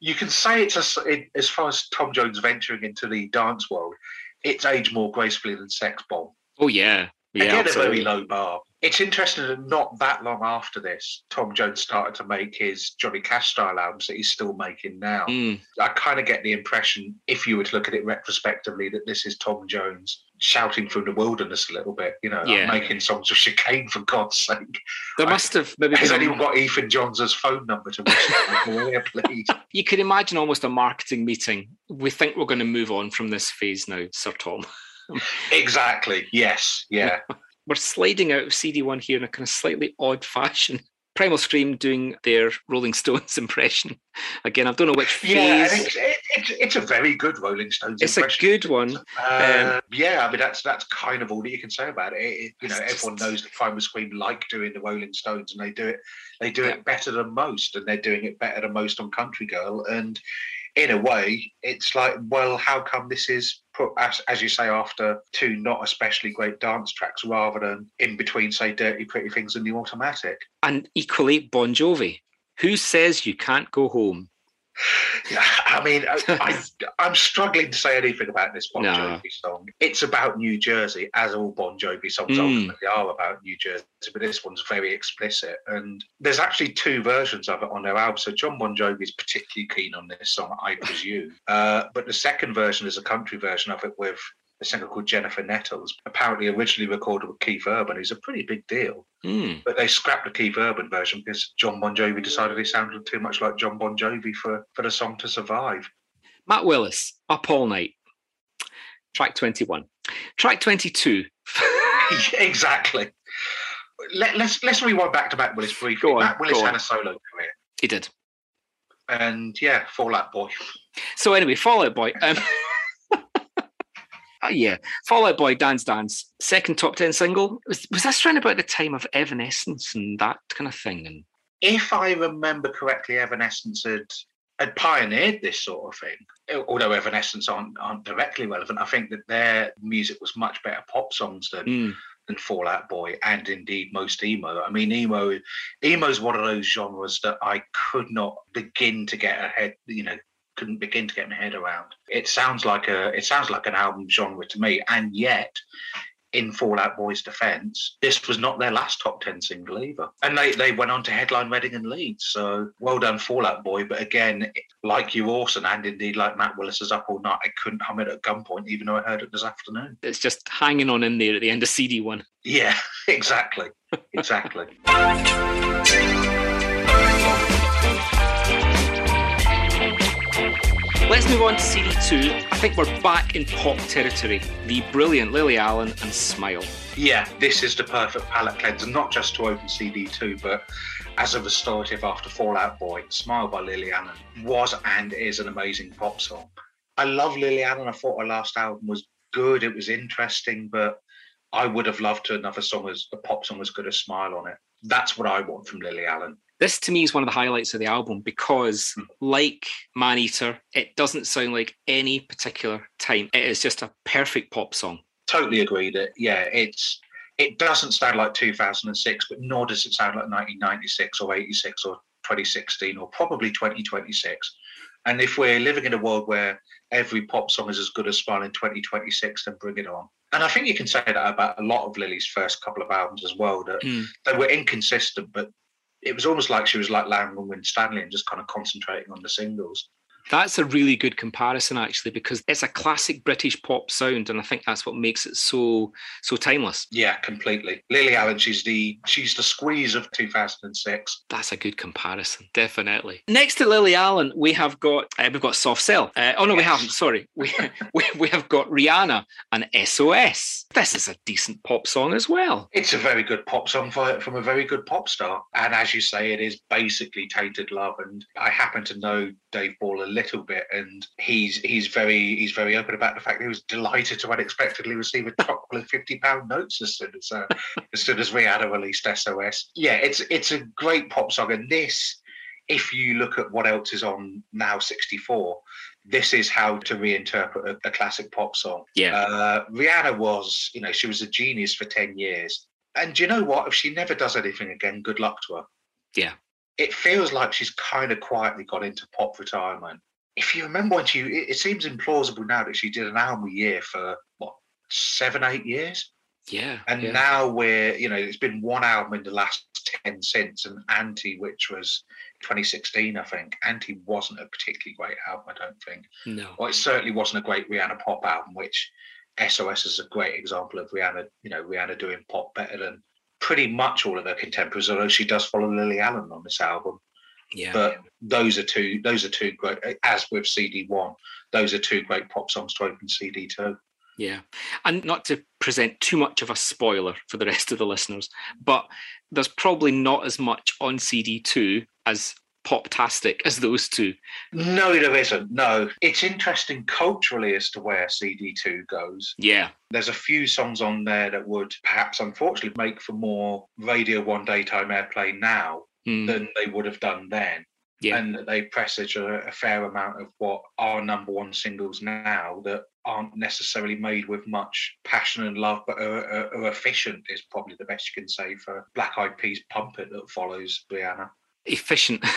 You can say it's a, it, as far as Tom Jones venturing into the dance world, it's aged more gracefully than Sex Bomb. Oh yeah, yeah, Again, absolutely. a very low bar. It's interesting that not that long after this, Tom Jones started to make his Johnny Cash style albums that he's still making now. Mm. I kind of get the impression, if you were to look at it retrospectively, that this is Tom Jones shouting from the wilderness a little bit. You know, yeah. making songs of chicane for God's sake. There must have maybe. Has anyone got Ethan Johns' phone number to wish please? You could imagine almost a marketing meeting. We think we're going to move on from this phase now, Sir Tom exactly. Yes. Yeah. We're sliding out of CD1 here in a kind of slightly odd fashion. Primal Scream doing their Rolling Stones impression. Again, I don't know which phase. Yeah, it's, it, it's, it's a very good Rolling Stones it's impression. a good one. Uh, um, yeah, I mean, that's that's kind of all that you can say about it. it you know, everyone knows that Primal Scream like doing the Rolling Stones and they do it they do yeah. it better than most and they're doing it better than most on Country Girl. And in a way, it's like, well, how come this is put, as, as you say, after two not especially great dance tracks rather than in between, say, Dirty Pretty Things and The Automatic? And equally, Bon Jovi. Who says you can't go home? I mean, I, am struggling to say anything about this Bon Jovi song. It's about New Jersey, as all Bon Jovi songs mm. ultimately are about New Jersey, but this one's very explicit. And there's actually two versions of it on their album. So John Bon Jovi is particularly keen on this song, I presume. Uh, but the second version is a country version of it with a singer called Jennifer Nettles, apparently originally recorded with Keith Urban, who's a pretty big deal. Mm. But they scrapped the Keith Urban version because John Bon Jovi decided he sounded too much like John Bon Jovi for, for the song to survive. Matt Willis, Up All Night, track 21. Track 22. exactly. Let, us let's, let's rewind back to Matt Willis briefly. On, Matt Willis had a solo career. He did. And yeah, Fall Out Boy. So anyway, Fall Out Boy. Um, uh, yeah, Fall Out Boy, Dance Dance, second top ten single. Was was this around about the time of Evanescence and that kind of thing? And if I remember correctly, Evanescence had had pioneered this sort of thing. Although Evanescence aren't aren't directly relevant, I think that their music was much better pop songs than. Mm. Than Fall Out Boy and indeed most emo. I mean, emo, emo is one of those genres that I could not begin to get ahead, you know, couldn't begin to get my head around. It sounds like a it sounds like an album genre to me, and yet. In Fall Out Boy's defence, this was not their last top 10 single either. And they, they went on to headline Reading and Leeds. So well done, Fall Out Boy. But again, like you, Orson, and indeed like Matt Willis's Up All Night, I couldn't hum it at gunpoint, even though I heard it this afternoon. It's just hanging on in there at the end of CD one. Yeah, exactly. Exactly. Let's move on to CD2. I think we're back in pop territory. The brilliant Lily Allen and Smile. Yeah, this is the perfect palette cleanser, not just to open CD2, but as a restorative after Fall Out Boy. Smile by Lily Allen was and is an amazing pop song. I love Lily Allen. I thought her last album was good. It was interesting, but I would have loved to another song as a pop song as good as Smile on it. That's what I want from Lily Allen. This to me is one of the highlights of the album because, like Man Eater, it doesn't sound like any particular time. It is just a perfect pop song. Totally agree that yeah, it's it doesn't sound like 2006, but nor does it sound like 1996 or 86 or 2016 or probably 2026. And if we're living in a world where every pop song is as good as Smile in 2026, then bring it on. And I think you can say that about a lot of Lily's first couple of albums as well, that Mm. they were inconsistent, but it was almost like she was like Larry and Stanley and just kind of concentrating on the singles. That's a really good comparison, actually, because it's a classic British pop sound, and I think that's what makes it so so timeless. Yeah, completely. Lily Allen, she's the she's the squeeze of 2006. That's a good comparison, definitely. Next to Lily Allen, we have got uh, we've got Soft Cell. Uh, oh no, we haven't. Sorry, we, we we have got Rihanna and SOS. This is a decent pop song as well. It's a very good pop song for, from a very good pop star. And as you say, it is basically tainted love. And I happen to know Dave Ball a little bit, and he's he's very he's very open about the fact that he was delighted to unexpectedly receive a chocolate fifty pound notes as soon as uh, as soon as Rihanna released SOS. Yeah, it's it's a great pop song, and this. If you look at what else is on now 64, this is how to reinterpret a, a classic pop song. Yeah, Uh, Rihanna was, you know, she was a genius for 10 years. And do you know what? If she never does anything again, good luck to her. Yeah. It feels like she's kind of quietly got into pop retirement. If you remember when she, it, it seems implausible now that she did an album a year for what, seven, eight years? yeah, And yeah. now we're, you know, it's been one album in the last 10 since, and Anti, which was 2016, I think. Anti wasn't a particularly great album, I don't think. no, Well, it certainly wasn't a great Rihanna pop album, which SOS is a great example of Rihanna, you know, Rihanna doing pop better than pretty much all of her contemporaries, although she does follow Lily Allen on this album. yeah. But those are two those are two great as with CD one, those are two great pop songs to open CD two. Yeah. And not to present too much of a spoiler for the rest of the listeners, but there's probably not as much on CD2 as Poptastic as those two. No, there isn't. No. It's interesting culturally as to where CD two goes. Yeah. There's a few songs on there that would perhaps unfortunately make for more radio one daytime airplay now Mm, than they would have done then. Yeah. And they presage a, a fair amount of what are number one singles now that aren't necessarily made with much passion and love, but are, are, are efficient, is probably the best you can say for Black Eyed Peas Pump It that follows Rihanna. Efficient.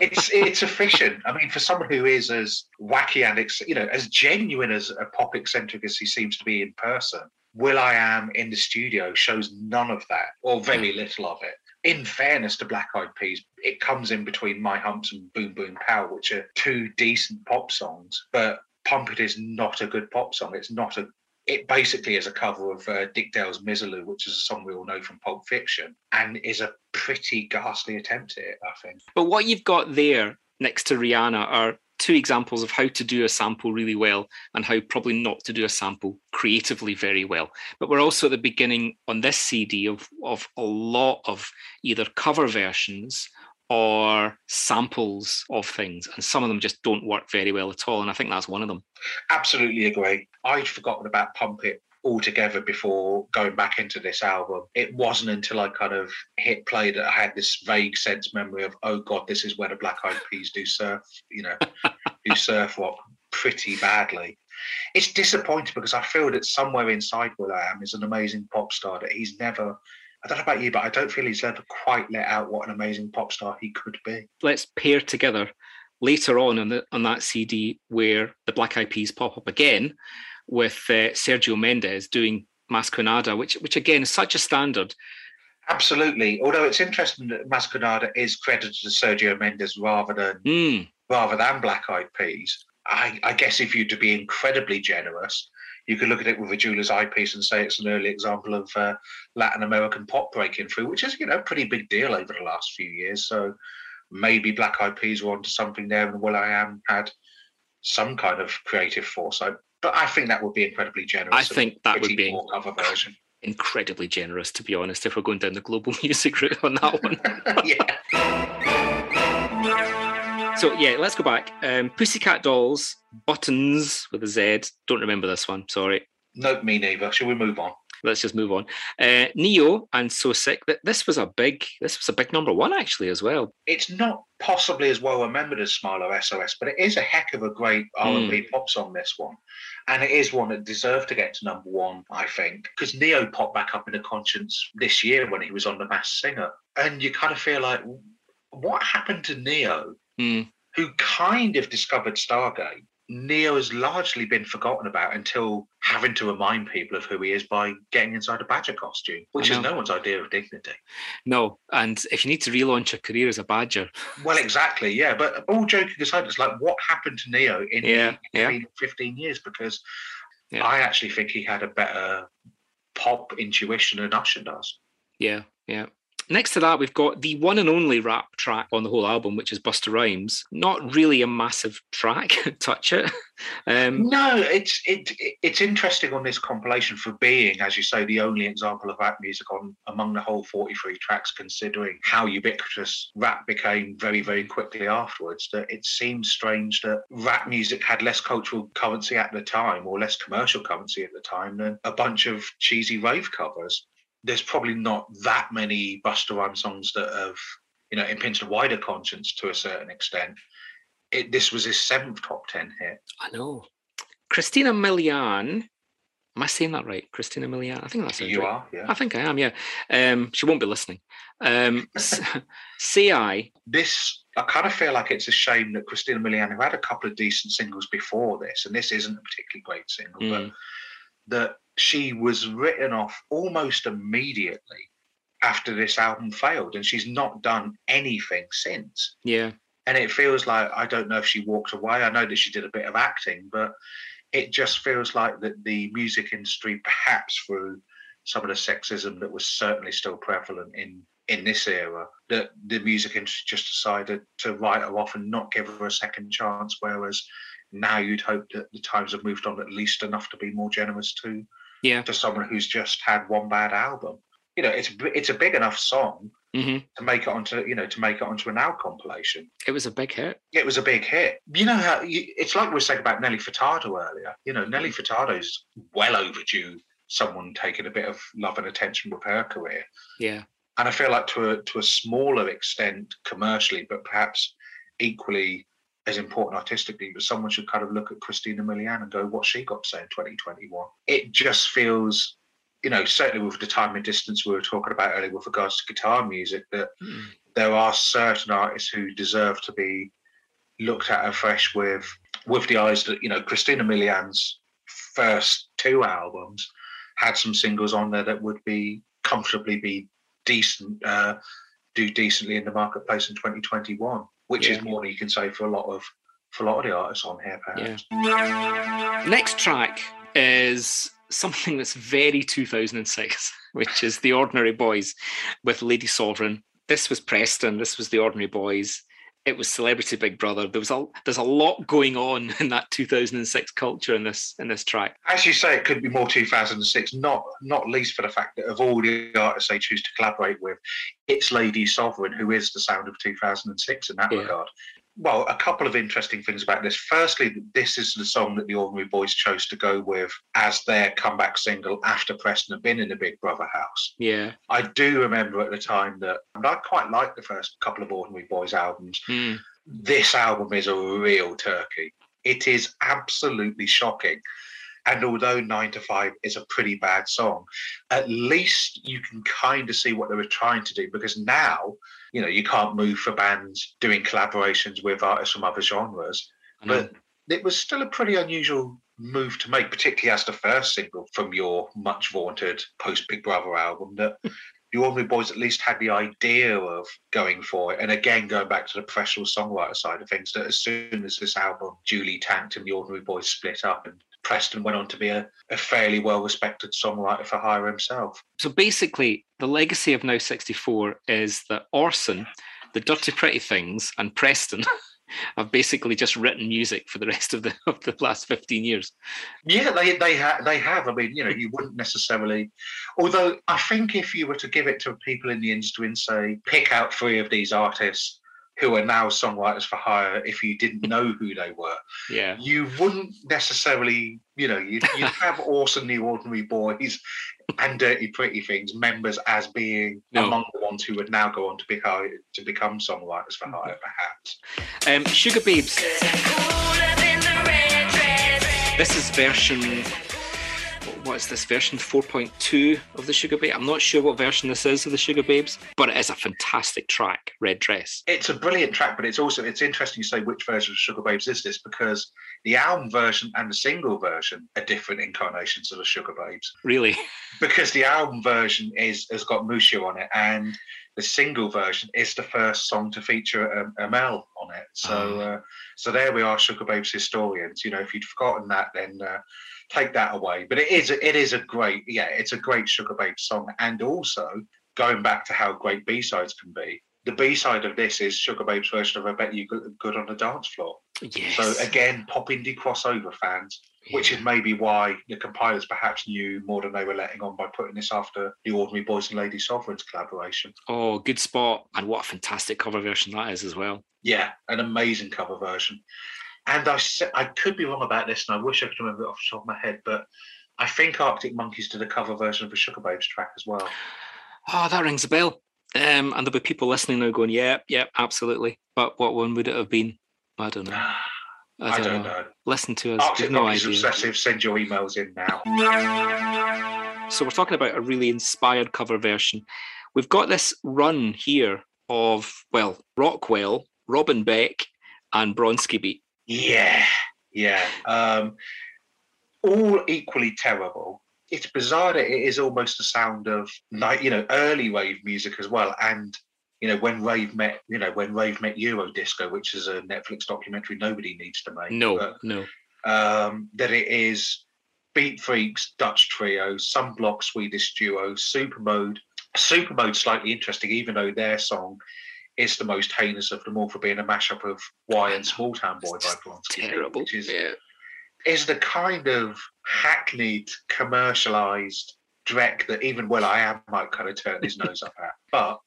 It's it's efficient. I mean, for someone who is as wacky and ex- you know as genuine as a pop eccentric as he seems to be in person, Will I Am in the studio shows none of that or very mm. little of it. In fairness to Black Eyed Peas, it comes in between My Humps and Boom Boom Pow, which are two decent pop songs, but Pump It is not a good pop song. It's not a it basically is a cover of uh, Dick Dale's Misirlou, which is a song we all know from Pulp Fiction, and is a pretty ghastly attempt at it, I think. But what you've got there next to Rihanna are two examples of how to do a sample really well and how probably not to do a sample creatively very well. But we're also at the beginning on this CD of, of a lot of either cover versions or samples of things. And some of them just don't work very well at all. And I think that's one of them. Absolutely agree. I'd forgotten about Pump It altogether before going back into this album. It wasn't until I kind of hit play that I had this vague sense memory of, oh God, this is where the Black Eyed Peas do surf, you know, do surf rock pretty badly. It's disappointing because I feel that somewhere inside Will I Am is an amazing pop star that he's never. I don't know about you, but I don't feel he's ever quite let out what an amazing pop star he could be. Let's pair together later on on, the, on that CD where the Black Eyed Peas pop up again with uh, Sergio Mendes doing Mas que Nada, which which again is such a standard. Absolutely. Although it's interesting that Mas que Nada is credited to Sergio Mendes rather than Mm, rather than Black Eyed Peas. I, I guess if you're to be incredibly generous, you could look at it with a jeweler's eyepiece and say it's an early example of uh, Latin American pop breaking through, which is you know a pretty big deal over the last few years. So maybe Black Eyed Peas were onto something there, and Will I Am had some kind of creative foresight. But I think that would be incredibly generous. I think that would be cover version. incredibly generous, to be honest, if we're going down the global music route on that one. yeah. So yeah, let's go back. Um, Pussycat Dolls, Buttons with a Z. Don't remember this one. Sorry. Nope, me neither. Shall we move on? Let's just move on. Uh, Ne-Yo and So Sick. Th- This was a big. This was a big number one actually as well. it's not possibly as well remembered as Smile or SOS, but it is a heck of a great R&B pop song. This one, and it is one that deserved to get to number one, I think, because Ne-Yo popped back up in the conscience this year when he was on The Masked Singer, and you kind of feel like, what happened to Ne-Yo? Hmm. who kind of discovered Stargate, Ne-Yo has largely been forgotten about until having to remind people of who he is by getting inside a badger costume, which is no one's idea of dignity. No, and if you need to relaunch your career as a badger, Well, exactly, yeah. But all joking aside, it's like what happened to Ne-Yo in Yeah, the yeah. 15 15 years? Because Yeah. I actually think he had a better pop intuition than Usher does. yeah, yeah. Next to that, we've got the one and only rap track on the whole album, which is Busta Rhymes. Not really a massive track, touch it. Um, No, it's it, it- it's interesting on this compilation for being, as you say, the only example of rap music on among the whole 43 tracks, considering how ubiquitous rap became very, very quickly afterwards. That it seems strange that rap music had less cultural currency at the time, or less commercial currency at the time, than a bunch of cheesy rave covers. There's probably not that many Busta Rhymes songs that have, you know, impinged a wider conscience to a certain extent. It, this was his seventh top ten hit. I know. Christina Milian. Am I saying that right? Christina Milian. I think that's You right. are, yeah. I think I am. Yeah. Um, she won't be listening. Um, I. this I kind of feel like it's a shame that Christina Milian, who had a couple of decent singles before this, and this isn't a particularly great single, but Mm. that she was written off almost immediately after this album failed, and she's not done anything since. Yeah. And it feels like I don't know if she walked away. I know that she did a bit of acting, but it just feels like that the music industry, perhaps through some of the sexism that was certainly still prevalent in in this era, that the music industry just decided to write her off and not give her a second chance. Whereas now you'd hope that the times have moved on at least enough to be more generous to Yeah. to someone who's just had one bad album. You know, it's a it's a big enough song hmm to make it onto you know to make it onto an now compilation It was a big hit. it was a big hit. You know how you, it's like we were saying about Nelly Furtado earlier. You know, Nelly Furtado's well overdue someone taking a bit of love and attention with her career. Yeah. And I feel like to a to a smaller extent commercially, but perhaps equally as important artistically, but someone should kind of look at Christina Milian and go, what she got to say in 2021. It just feels, you know, certainly with the time and distance we were talking about earlier with regards to guitar music, that Mm. there are certain artists who deserve to be looked at afresh with with the eyes that you know Christina Milian's first two albums had some singles on there that would be comfortably be decent uh, do decently in the marketplace in 2021 which Yeah. is more than you can say for a lot of for a lot of the artists on here perhaps Next track is something that's very 2006, which is The Ordinary Boys with Lady Sovereign. This was Preston. This was The Ordinary Boys. It was Celebrity Big Brother. There was a there's a lot going on in that 2006 culture in this in this track. as you say, it could be more 2006, not not least for the fact that of all the artists they choose to collaborate with, it's Lady Sovereign who is the sound of 2006 in that Yeah. regard. Well, a couple of interesting things about this. Firstly, this is the song that the Ordinary Boys chose to go with as their comeback single after Preston had been in the Big Brother house. Yeah. I do remember at the time that and I quite liked the first couple of Ordinary Boys albums Mm. this album is a real turkey. It is absolutely shocking. And although Nine to Five is a pretty bad song, at least you can kind of see what they were trying to do because now, you know, you can't move for bands doing collaborations with artists from other genres. But it was still a pretty unusual move to make, particularly as the first single from your much vaunted post Big Brother album that the Ordinary Boys at least had the idea of going for it. And again, going back to the professional songwriter side of things, that as soon as this album duly tanked and the Ordinary Boys split up and Preston went on to be a, a fairly well respected songwriter for hire himself. So basically, the legacy of Now 64 is that Orson, the Dirty Pretty Things, and Preston have basically just written music for the rest of the of the last 15 years. Yeah, they they have they have. I mean, you know, you wouldn't necessarily. Although I think if you were to give it to people in the industry and say, pick out three of these artists who are now songwriters for hire, if you didn't know who they were, Yeah. you wouldn't necessarily, you know, you'd, you'd have Orson the Ordinary Boys and Dirty Pretty Things members as being No. among the ones who would now go on to be hired, to become songwriters for hire, perhaps. Um, Sugababes. This is version. What is this version 4.2 of the Sugababe? I'm not sure what version this is of the Sugababes, but it is a fantastic track, Red Dress. It's a brilliant track, but it's also it's interesting you say which version of Sugababes is this because the album version and the single version are different incarnations of the Sugababes. Really? Because the album version is has got Mutya on it, and the single version is the first song to feature Mel on it. So, Oh. uh, so there we are, Sugababes historians. You know, if you'd forgotten that, then uh, take that away. But it is it is a great yeah, it's a great Sugababes song, and also going back to how great B sides can be. The B side of this is Sugababes' version of "I Bet You Good Good on the Dance Floor." Yes. So again, pop indie crossover fans, which is maybe why the compilers perhaps knew more than they were letting on by putting this after the Ordinary Boys and Lady Sovereigns collaboration. Oh, good spot. And what a fantastic cover version that is as well. Yeah, an amazing cover version. And I I could be wrong about this, and I wish I could remember it off the top of my head, but I think Arctic Monkeys did a cover version of the Sugababes track as well. Oh, that rings a bell. Um, and there'll be people listening now going, yeah, yeah, absolutely. But what one would it have been? I don't know. I I don't, don't know. know. Listen to us. Arctic no Monkeys idea. obsessive. Send your emails in now. So we're talking about a really inspired cover version. We've got this run here of, well, Rockwell, Robin Beck, and Bronski Beat. Yeah, yeah. Um, all equally terrible. It's bizarre that it is almost the sound of like you know early rave music as well, and you know when rave met you know when rave met Euro Disco, which is a Netflix documentary nobody needs to make. No, but, no. um, that it is Beat Freaks, Dutch trio, Sunblock, Swedish duo, Supermode. Supermode slightly interesting, even though their song is the most heinous of them all for being a mashup of Y and Small Town Boy It's by Bronski, Terrible. which is yeah. is the kind of hackneyed, commercialized dreck that even Will I Am might kind of turn his nose up at. But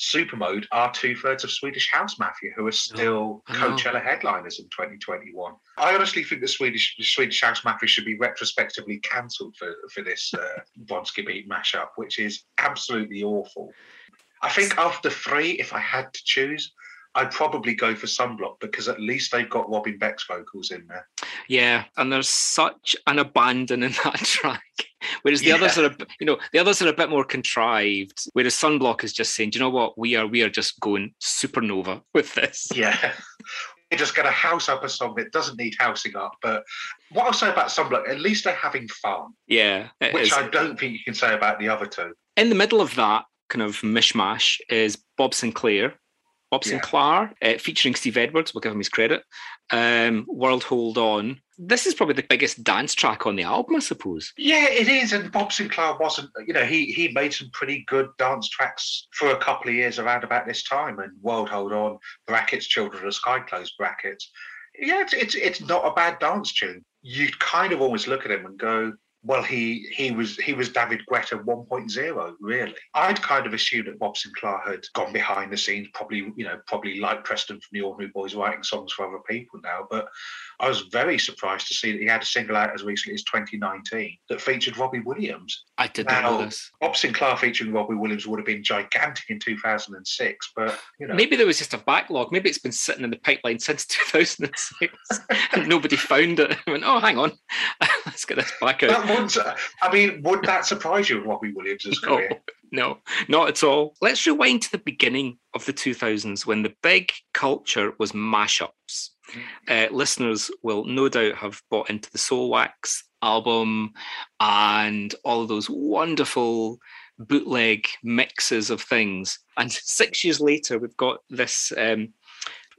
Supermode are two thirds of Swedish House Mafia, who are still I know. Coachella headliners in 2021. I honestly think the Swedish the Swedish House Mafia should be retrospectively cancelled for for this uh, Bronski Beat mashup, which is absolutely awful. I think after three, if I had to choose, I'd probably go for Sunblock because at least they've got Robin Beck's vocals in there. Yeah, and there's such an abandon in that track. Whereas the Yeah. others are, a, you know, the others are a bit more contrived. Whereas Sunblock is just saying, "Do you know what? We are, we are just going supernova with this." Yeah. You're just going to house up a song that doesn't need housing up. But what I'll say about Sunblock, at least they're having fun, Yeah, which is. I don't think you can say about the other two. in the middle of that kind of mishmash is Bob Sinclar. Bob Yeah. Sinclar, uh, featuring Steve Edwards, we'll give him his credit. Um, World Hold On. This is probably the biggest dance track on the album, I suppose. Yeah, it is. And Bob Sinclar wasn't, you know, he he made some pretty good dance tracks for a couple of years around about this time. And World Hold On, brackets, Children of Sky Close, brackets. Yeah, it's, it's it's not a bad dance tune. You kind of always look at him and go, well, he he was he was David Guetta 1.0, really. I'd kind of assumed that Bob Sinclar had gone behind the scenes, probably, you know, probably like Preston from the Ordinary Boys writing songs for other people now. But I was very surprised to see that he had a single out as recently as 2019 that featured Robbie Williams. I did not know this. Bob Sinclar featuring Robbie Williams would have been gigantic in 2006, but you know, Maybe there was just a backlog. Maybe it's been sitting in the pipeline since 2006 and nobody found it. I went, oh, hang on, let's get this back out. that would, I mean, would that surprise you, Robbie Williams' No, career? no, not at all. Let's rewind to the beginning of the 2000s when the big culture was mashups. Uh, listeners will no doubt have bought into the Soulwax album and all of those wonderful bootleg mixes of things. And six years later, we've got this um,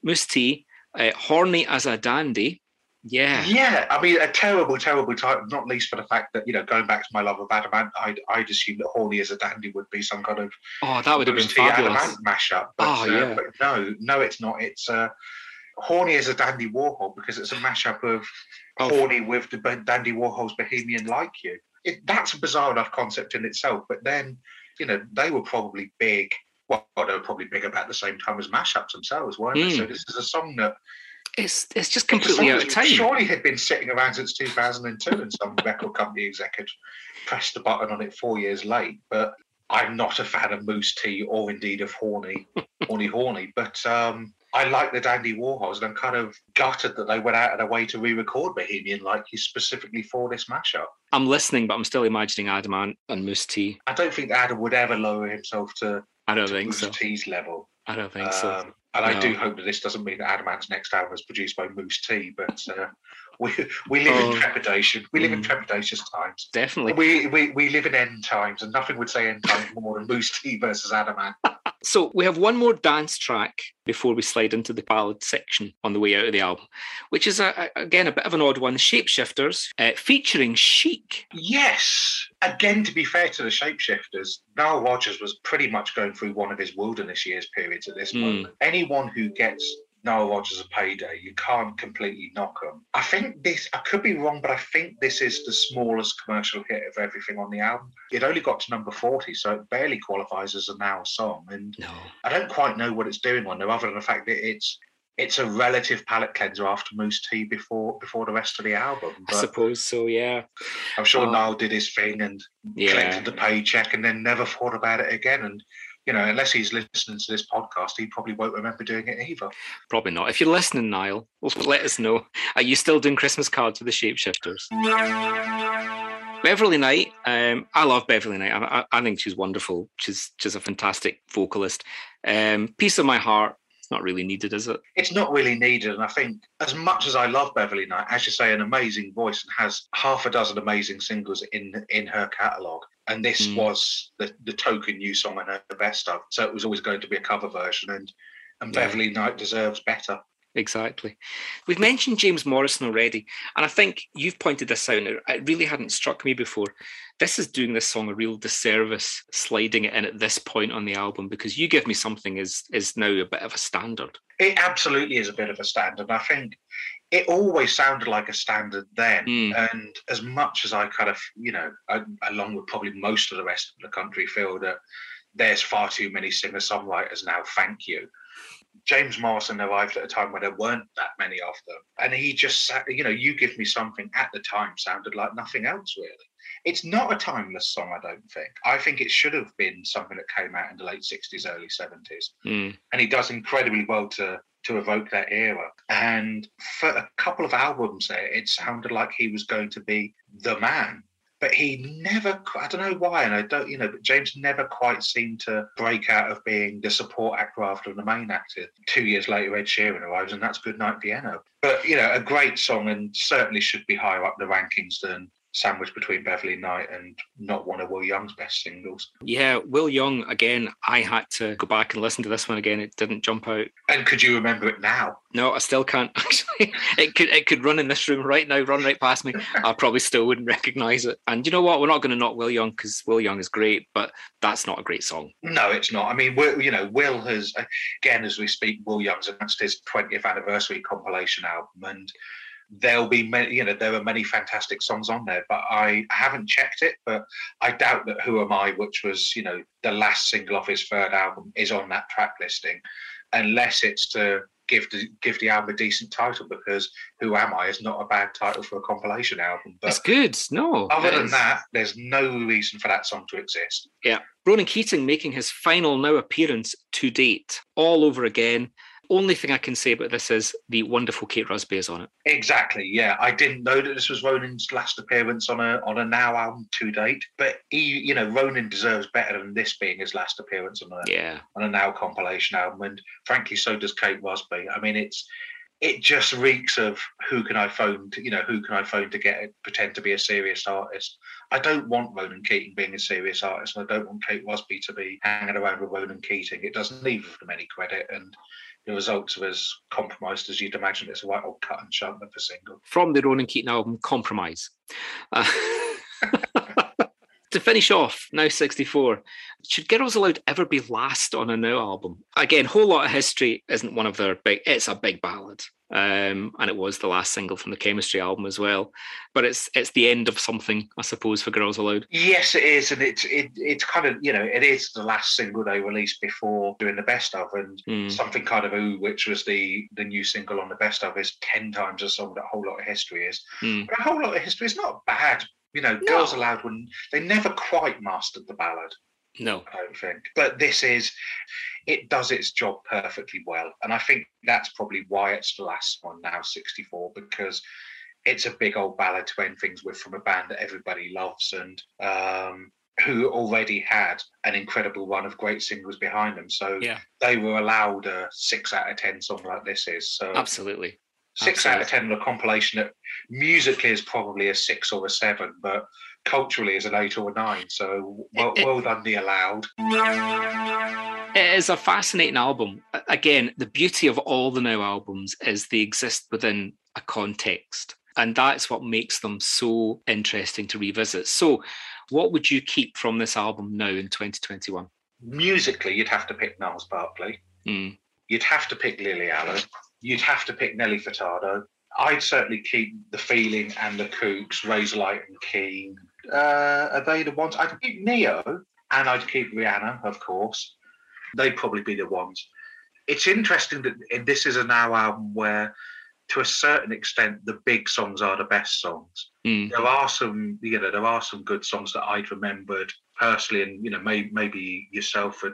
Mousse T, uh, Horny as a Dandy. Yeah. Yeah, I mean, a terrible, terrible time, not least for the fact that, you know, going back to my love of Adam Ant, I'd, I'd assume that Horny as a Dandy would be some kind of Oh, that would have been fabulous. Adam Ant mashup. But, Oh, uh, yeah. but no, no, it's not. It's uh, Horny as a Dandy Warhol because it's a mashup of Of- Horny with the Dandy Warhol's Bohemian Like You. It, that's a bizarre enough concept in itself. But then, you know, they were probably big. Well, they were probably big about the same time as mashups themselves, weren't they? So Mm. this is a song that It's it's just completely song out of time. Surely had been sitting around since 2002, and some record company exec had pressed the button on it four years late. But I'm not a fan of Mousse T or indeed of Horny, Horny Horny. But um, I like the Dandy Warhols, and I'm kind of gutted that they went out of their way to re-record Bohemian like you specifically for this mashup. I'm listening, but I'm still imagining Adam Ant and Mousse T. I don't think Adam would ever lower himself to, I don't to think Mousse so. T's level. I don't think so. And I do hope that this doesn't mean that Adam Ant's next album is produced by Mousse T, but uh, we we live Oh. in trepidation. We live in Mm. trepidatious times. Definitely. We, we we live in end times, and nothing would say end times more than Mousse T versus Adam Ant. So we have one more dance track before we slide into the ballad section on the way out of the album, which is a, a- again a bit of an odd one. Shapeshifters, uh, featuring Chic. Yes. Again, to be fair to the shapeshifters, Nile Rodgers was pretty much going through one of his wilderness years periods at this Hmm. moment. Anyone who gets Nile Rodgers a payday, you can't completely knock them. I think this, I could be wrong, but I think this is the smallest commercial hit of everything on the album. It only got to number 40, so it barely qualifies as a Now song. And No. I don't quite know what it's doing on there, other than the fact that it's it's a relative palate cleanser after Mousse T before before the rest of the album. I suppose so, yeah. I'm sure Oh. Nile did his thing and Yeah. collected the paycheck and then never thought about it again. And you know, unless he's listening to this podcast, he probably won't remember doing it either. Probably not. If you're listening, Nile, let us know. Are you still doing Christmas cards with the Shapeshifters? Beverly Knight. Um, I love Beverly Knight. I, I, I think she's wonderful. She's she's a fantastic vocalist. Um, Piece of my heart. Not really needed, is it? It's not really needed, and I think as much as I love Beverly Knight, as you say, an amazing voice and has half a dozen amazing singles in in her catalogue. And this Mm. was the, the token new song on her best of, so it was always going to be a cover version, and and Yeah. Beverly Knight deserves better. Exactly. We've mentioned James Morrison already, and I think you've pointed this out. and It it really hadn't struck me before. This is doing this song a real disservice, sliding it in at this point on the album because "You Give Me Something" is is now a bit of a standard. It absolutely is a bit of a standard. I think it always sounded like a standard then. Mm. And as much as I kind of, you know, I, along with probably most of the rest of the country, feel that there's far too many singer songwriters now, thank you. James Morrison arrived at a time when there weren't that many of them. And he just, you know, You Give Me Something at the time sounded like nothing else, really. It's not a timeless song, I don't think. I think it should have been something that came out in the late 60s, early 70s Mm. and he does incredibly well to to evoke that era. And for a couple of albums there, it sounded like he was going to be the man. But he never, I don't know why, and I don't, you know, but James never quite seemed to break out of being the support actor after the main actor. Two years later, Ed Sheeran arrives, and that's Goodnight Vienna. But, you know, a great song and certainly should be higher up the rankings than Sandwich Between Beverly Knight and not one of Will Young's best singles. Yeah, Will Young again. I had to go back and listen to this one again. It didn't jump out. And could you remember it now? No, I still can't. Actually, it could it could run in this room right now, run right past me. I probably still wouldn't recognise it. And you know what? We're not going to knock Will Young because Will Young is great, but that's not a great song. No, it's not. I mean, Will, you know, Will has again as we speak. Will Young's announced his 20th anniversary compilation album, and there'll be many. You know, there are many fantastic songs on there, but I haven't checked it. But I doubt that "Who Am I," which was you know the last single off his third album, is on that track listing, unless it's to give the give the album a decent title because "Who Am I" is not a bad title for a compilation album. It's But good. No, other it than is. that, there's no reason for that song to exist. Yeah. Ronan Keating making his final now appearance to date, all over again. Only thing I can say about this is the wonderful Kate Rusby is on it. Exactly. Yeah, I didn't know that this was Ronan's last appearance on a on a Now album to date, but he, you know, Ronan deserves better than this being his last appearance on a Yeah, on a Now compilation album, and frankly, so does Kate Rusby. I mean, it's it just reeks of who can I phone to, you know, who can I phone to get it, pretend to be a serious artist. I don't want Ronan Keating being a serious artist, and I don't want Kate Rusby to be hanging around with Ronan Keating. It doesn't leave them any credit, and the results as compromised as you'd imagine. It's a right old cut and shunt of a single. from the Ronan Keating album Compromise. Uh, to finish off, now 64, should Girls Aloud ever be last on a Now album? Again, Whole Lot of History isn't one of their big, it's a big ballad. Um, and it was the last single from the Chemistry album as well. But it's it's the end of something, I suppose, for Girls Aloud. Yes, it is, and it's it, it's kind of you know it is the last single they released before doing the best of, and Mm. something kind of ooh, which was the the new single on the best of, is ten times as song that whole lot of history is. Mm. But a whole lot of history is not bad. You know, No. Girls Aloud when they never quite mastered the ballad. No. I don't think. But this is, it does its job perfectly well. And I think that's probably why it's the last one now, 64, because it's a big old ballad to end things with from a band that everybody loves and um, who already had an incredible run of great singles behind them. So Yeah. they were allowed a six out of 10 song like this is. So Absolutely. Six out of 10 on a compilation that musically is probably a six or a seven, but culturally is an eight or a nine. So well, it- well done, the allowed. It is a fascinating album. Again, the beauty of all the Now albums is they exist within a context. And that's what makes them so interesting to revisit. So, what would you keep from this album now in 2021? Musically, you'd have to pick Gnarls Barkley. Mm. You'd have to pick Lily Allen. You'd have to pick Nelly Furtado. I'd certainly keep The Feeling and The Kooks, Razorlight and Keane. Uh, are they the ones? I'd keep Ne-Yo and I'd keep Rihanna, of course. They'd probably be the ones. It's interesting that this is a now album where, to a certain extent, the big songs are the best songs. Mm. There are some, you know, there are some good songs that I'd remembered personally, and you know, may, maybe yourself had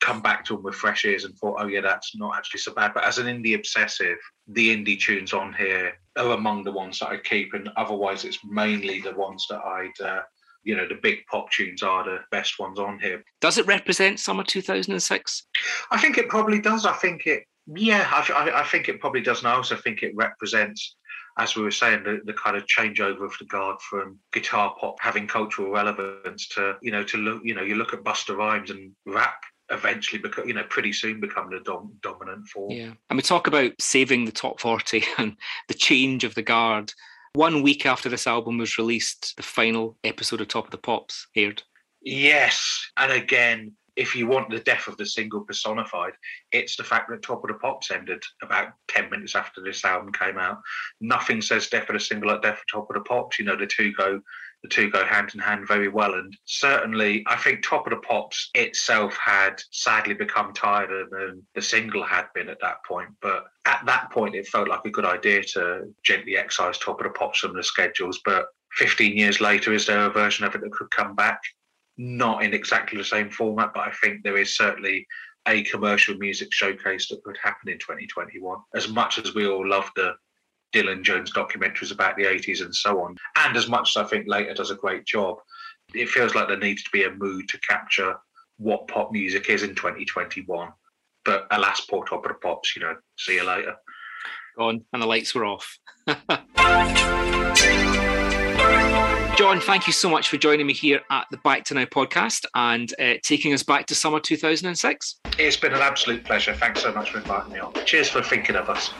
come back to them with fresh ears and thought, oh yeah, that's not actually so bad. But as an indie obsessive, the indie tunes on here are among the ones that I keep, and otherwise it's mainly the ones that I'd, uh, you know, the big pop tunes are the best ones on here. Does it represent summer 2006? I think it probably does. I think it, yeah, I, I, I think it probably does. And I also think it represents, as we were saying, the, the kind of changeover of the guard from guitar pop having cultural relevance to, you know, to look, you know, you look at Busta Rhymes and rap eventually become, you know, pretty soon become the dom- dominant form. Yeah. And we talk about saving the top 40 and the change of the guard. One week after this album was released, the final episode of Top of the Pops aired. Yes, and again, if you want the death of the single personified, it's the fact that Top of the Pops ended about 10 minutes after this album came out. Nothing says death of the single like death of Top of the Pops. You know, the two go the two go hand in hand very well. And certainly I think Top of the Pops itself had sadly become tighter than the single had been at that point. But at that point it felt like a good idea to gently excise Top of the Pops from the schedules. But 15 years later, is there a version of it that could come back? not in exactly the same format, but I think there is certainly a commercial music showcase that could happen in 2021. As much as we all love the Dylan Jones documentaries about the 80s and so on, and as much as I think Later does a great job, it feels like there needs to be a mood to capture what pop music is in 2021. But alas, poor top of the pops, you know, see you later. Gone, and the lights were off. John, thank you so much for joining me here at the Back to Now podcast and uh, taking us back to summer 2006. It's been an absolute pleasure. Thanks so much for inviting me on. Cheers for thinking of us.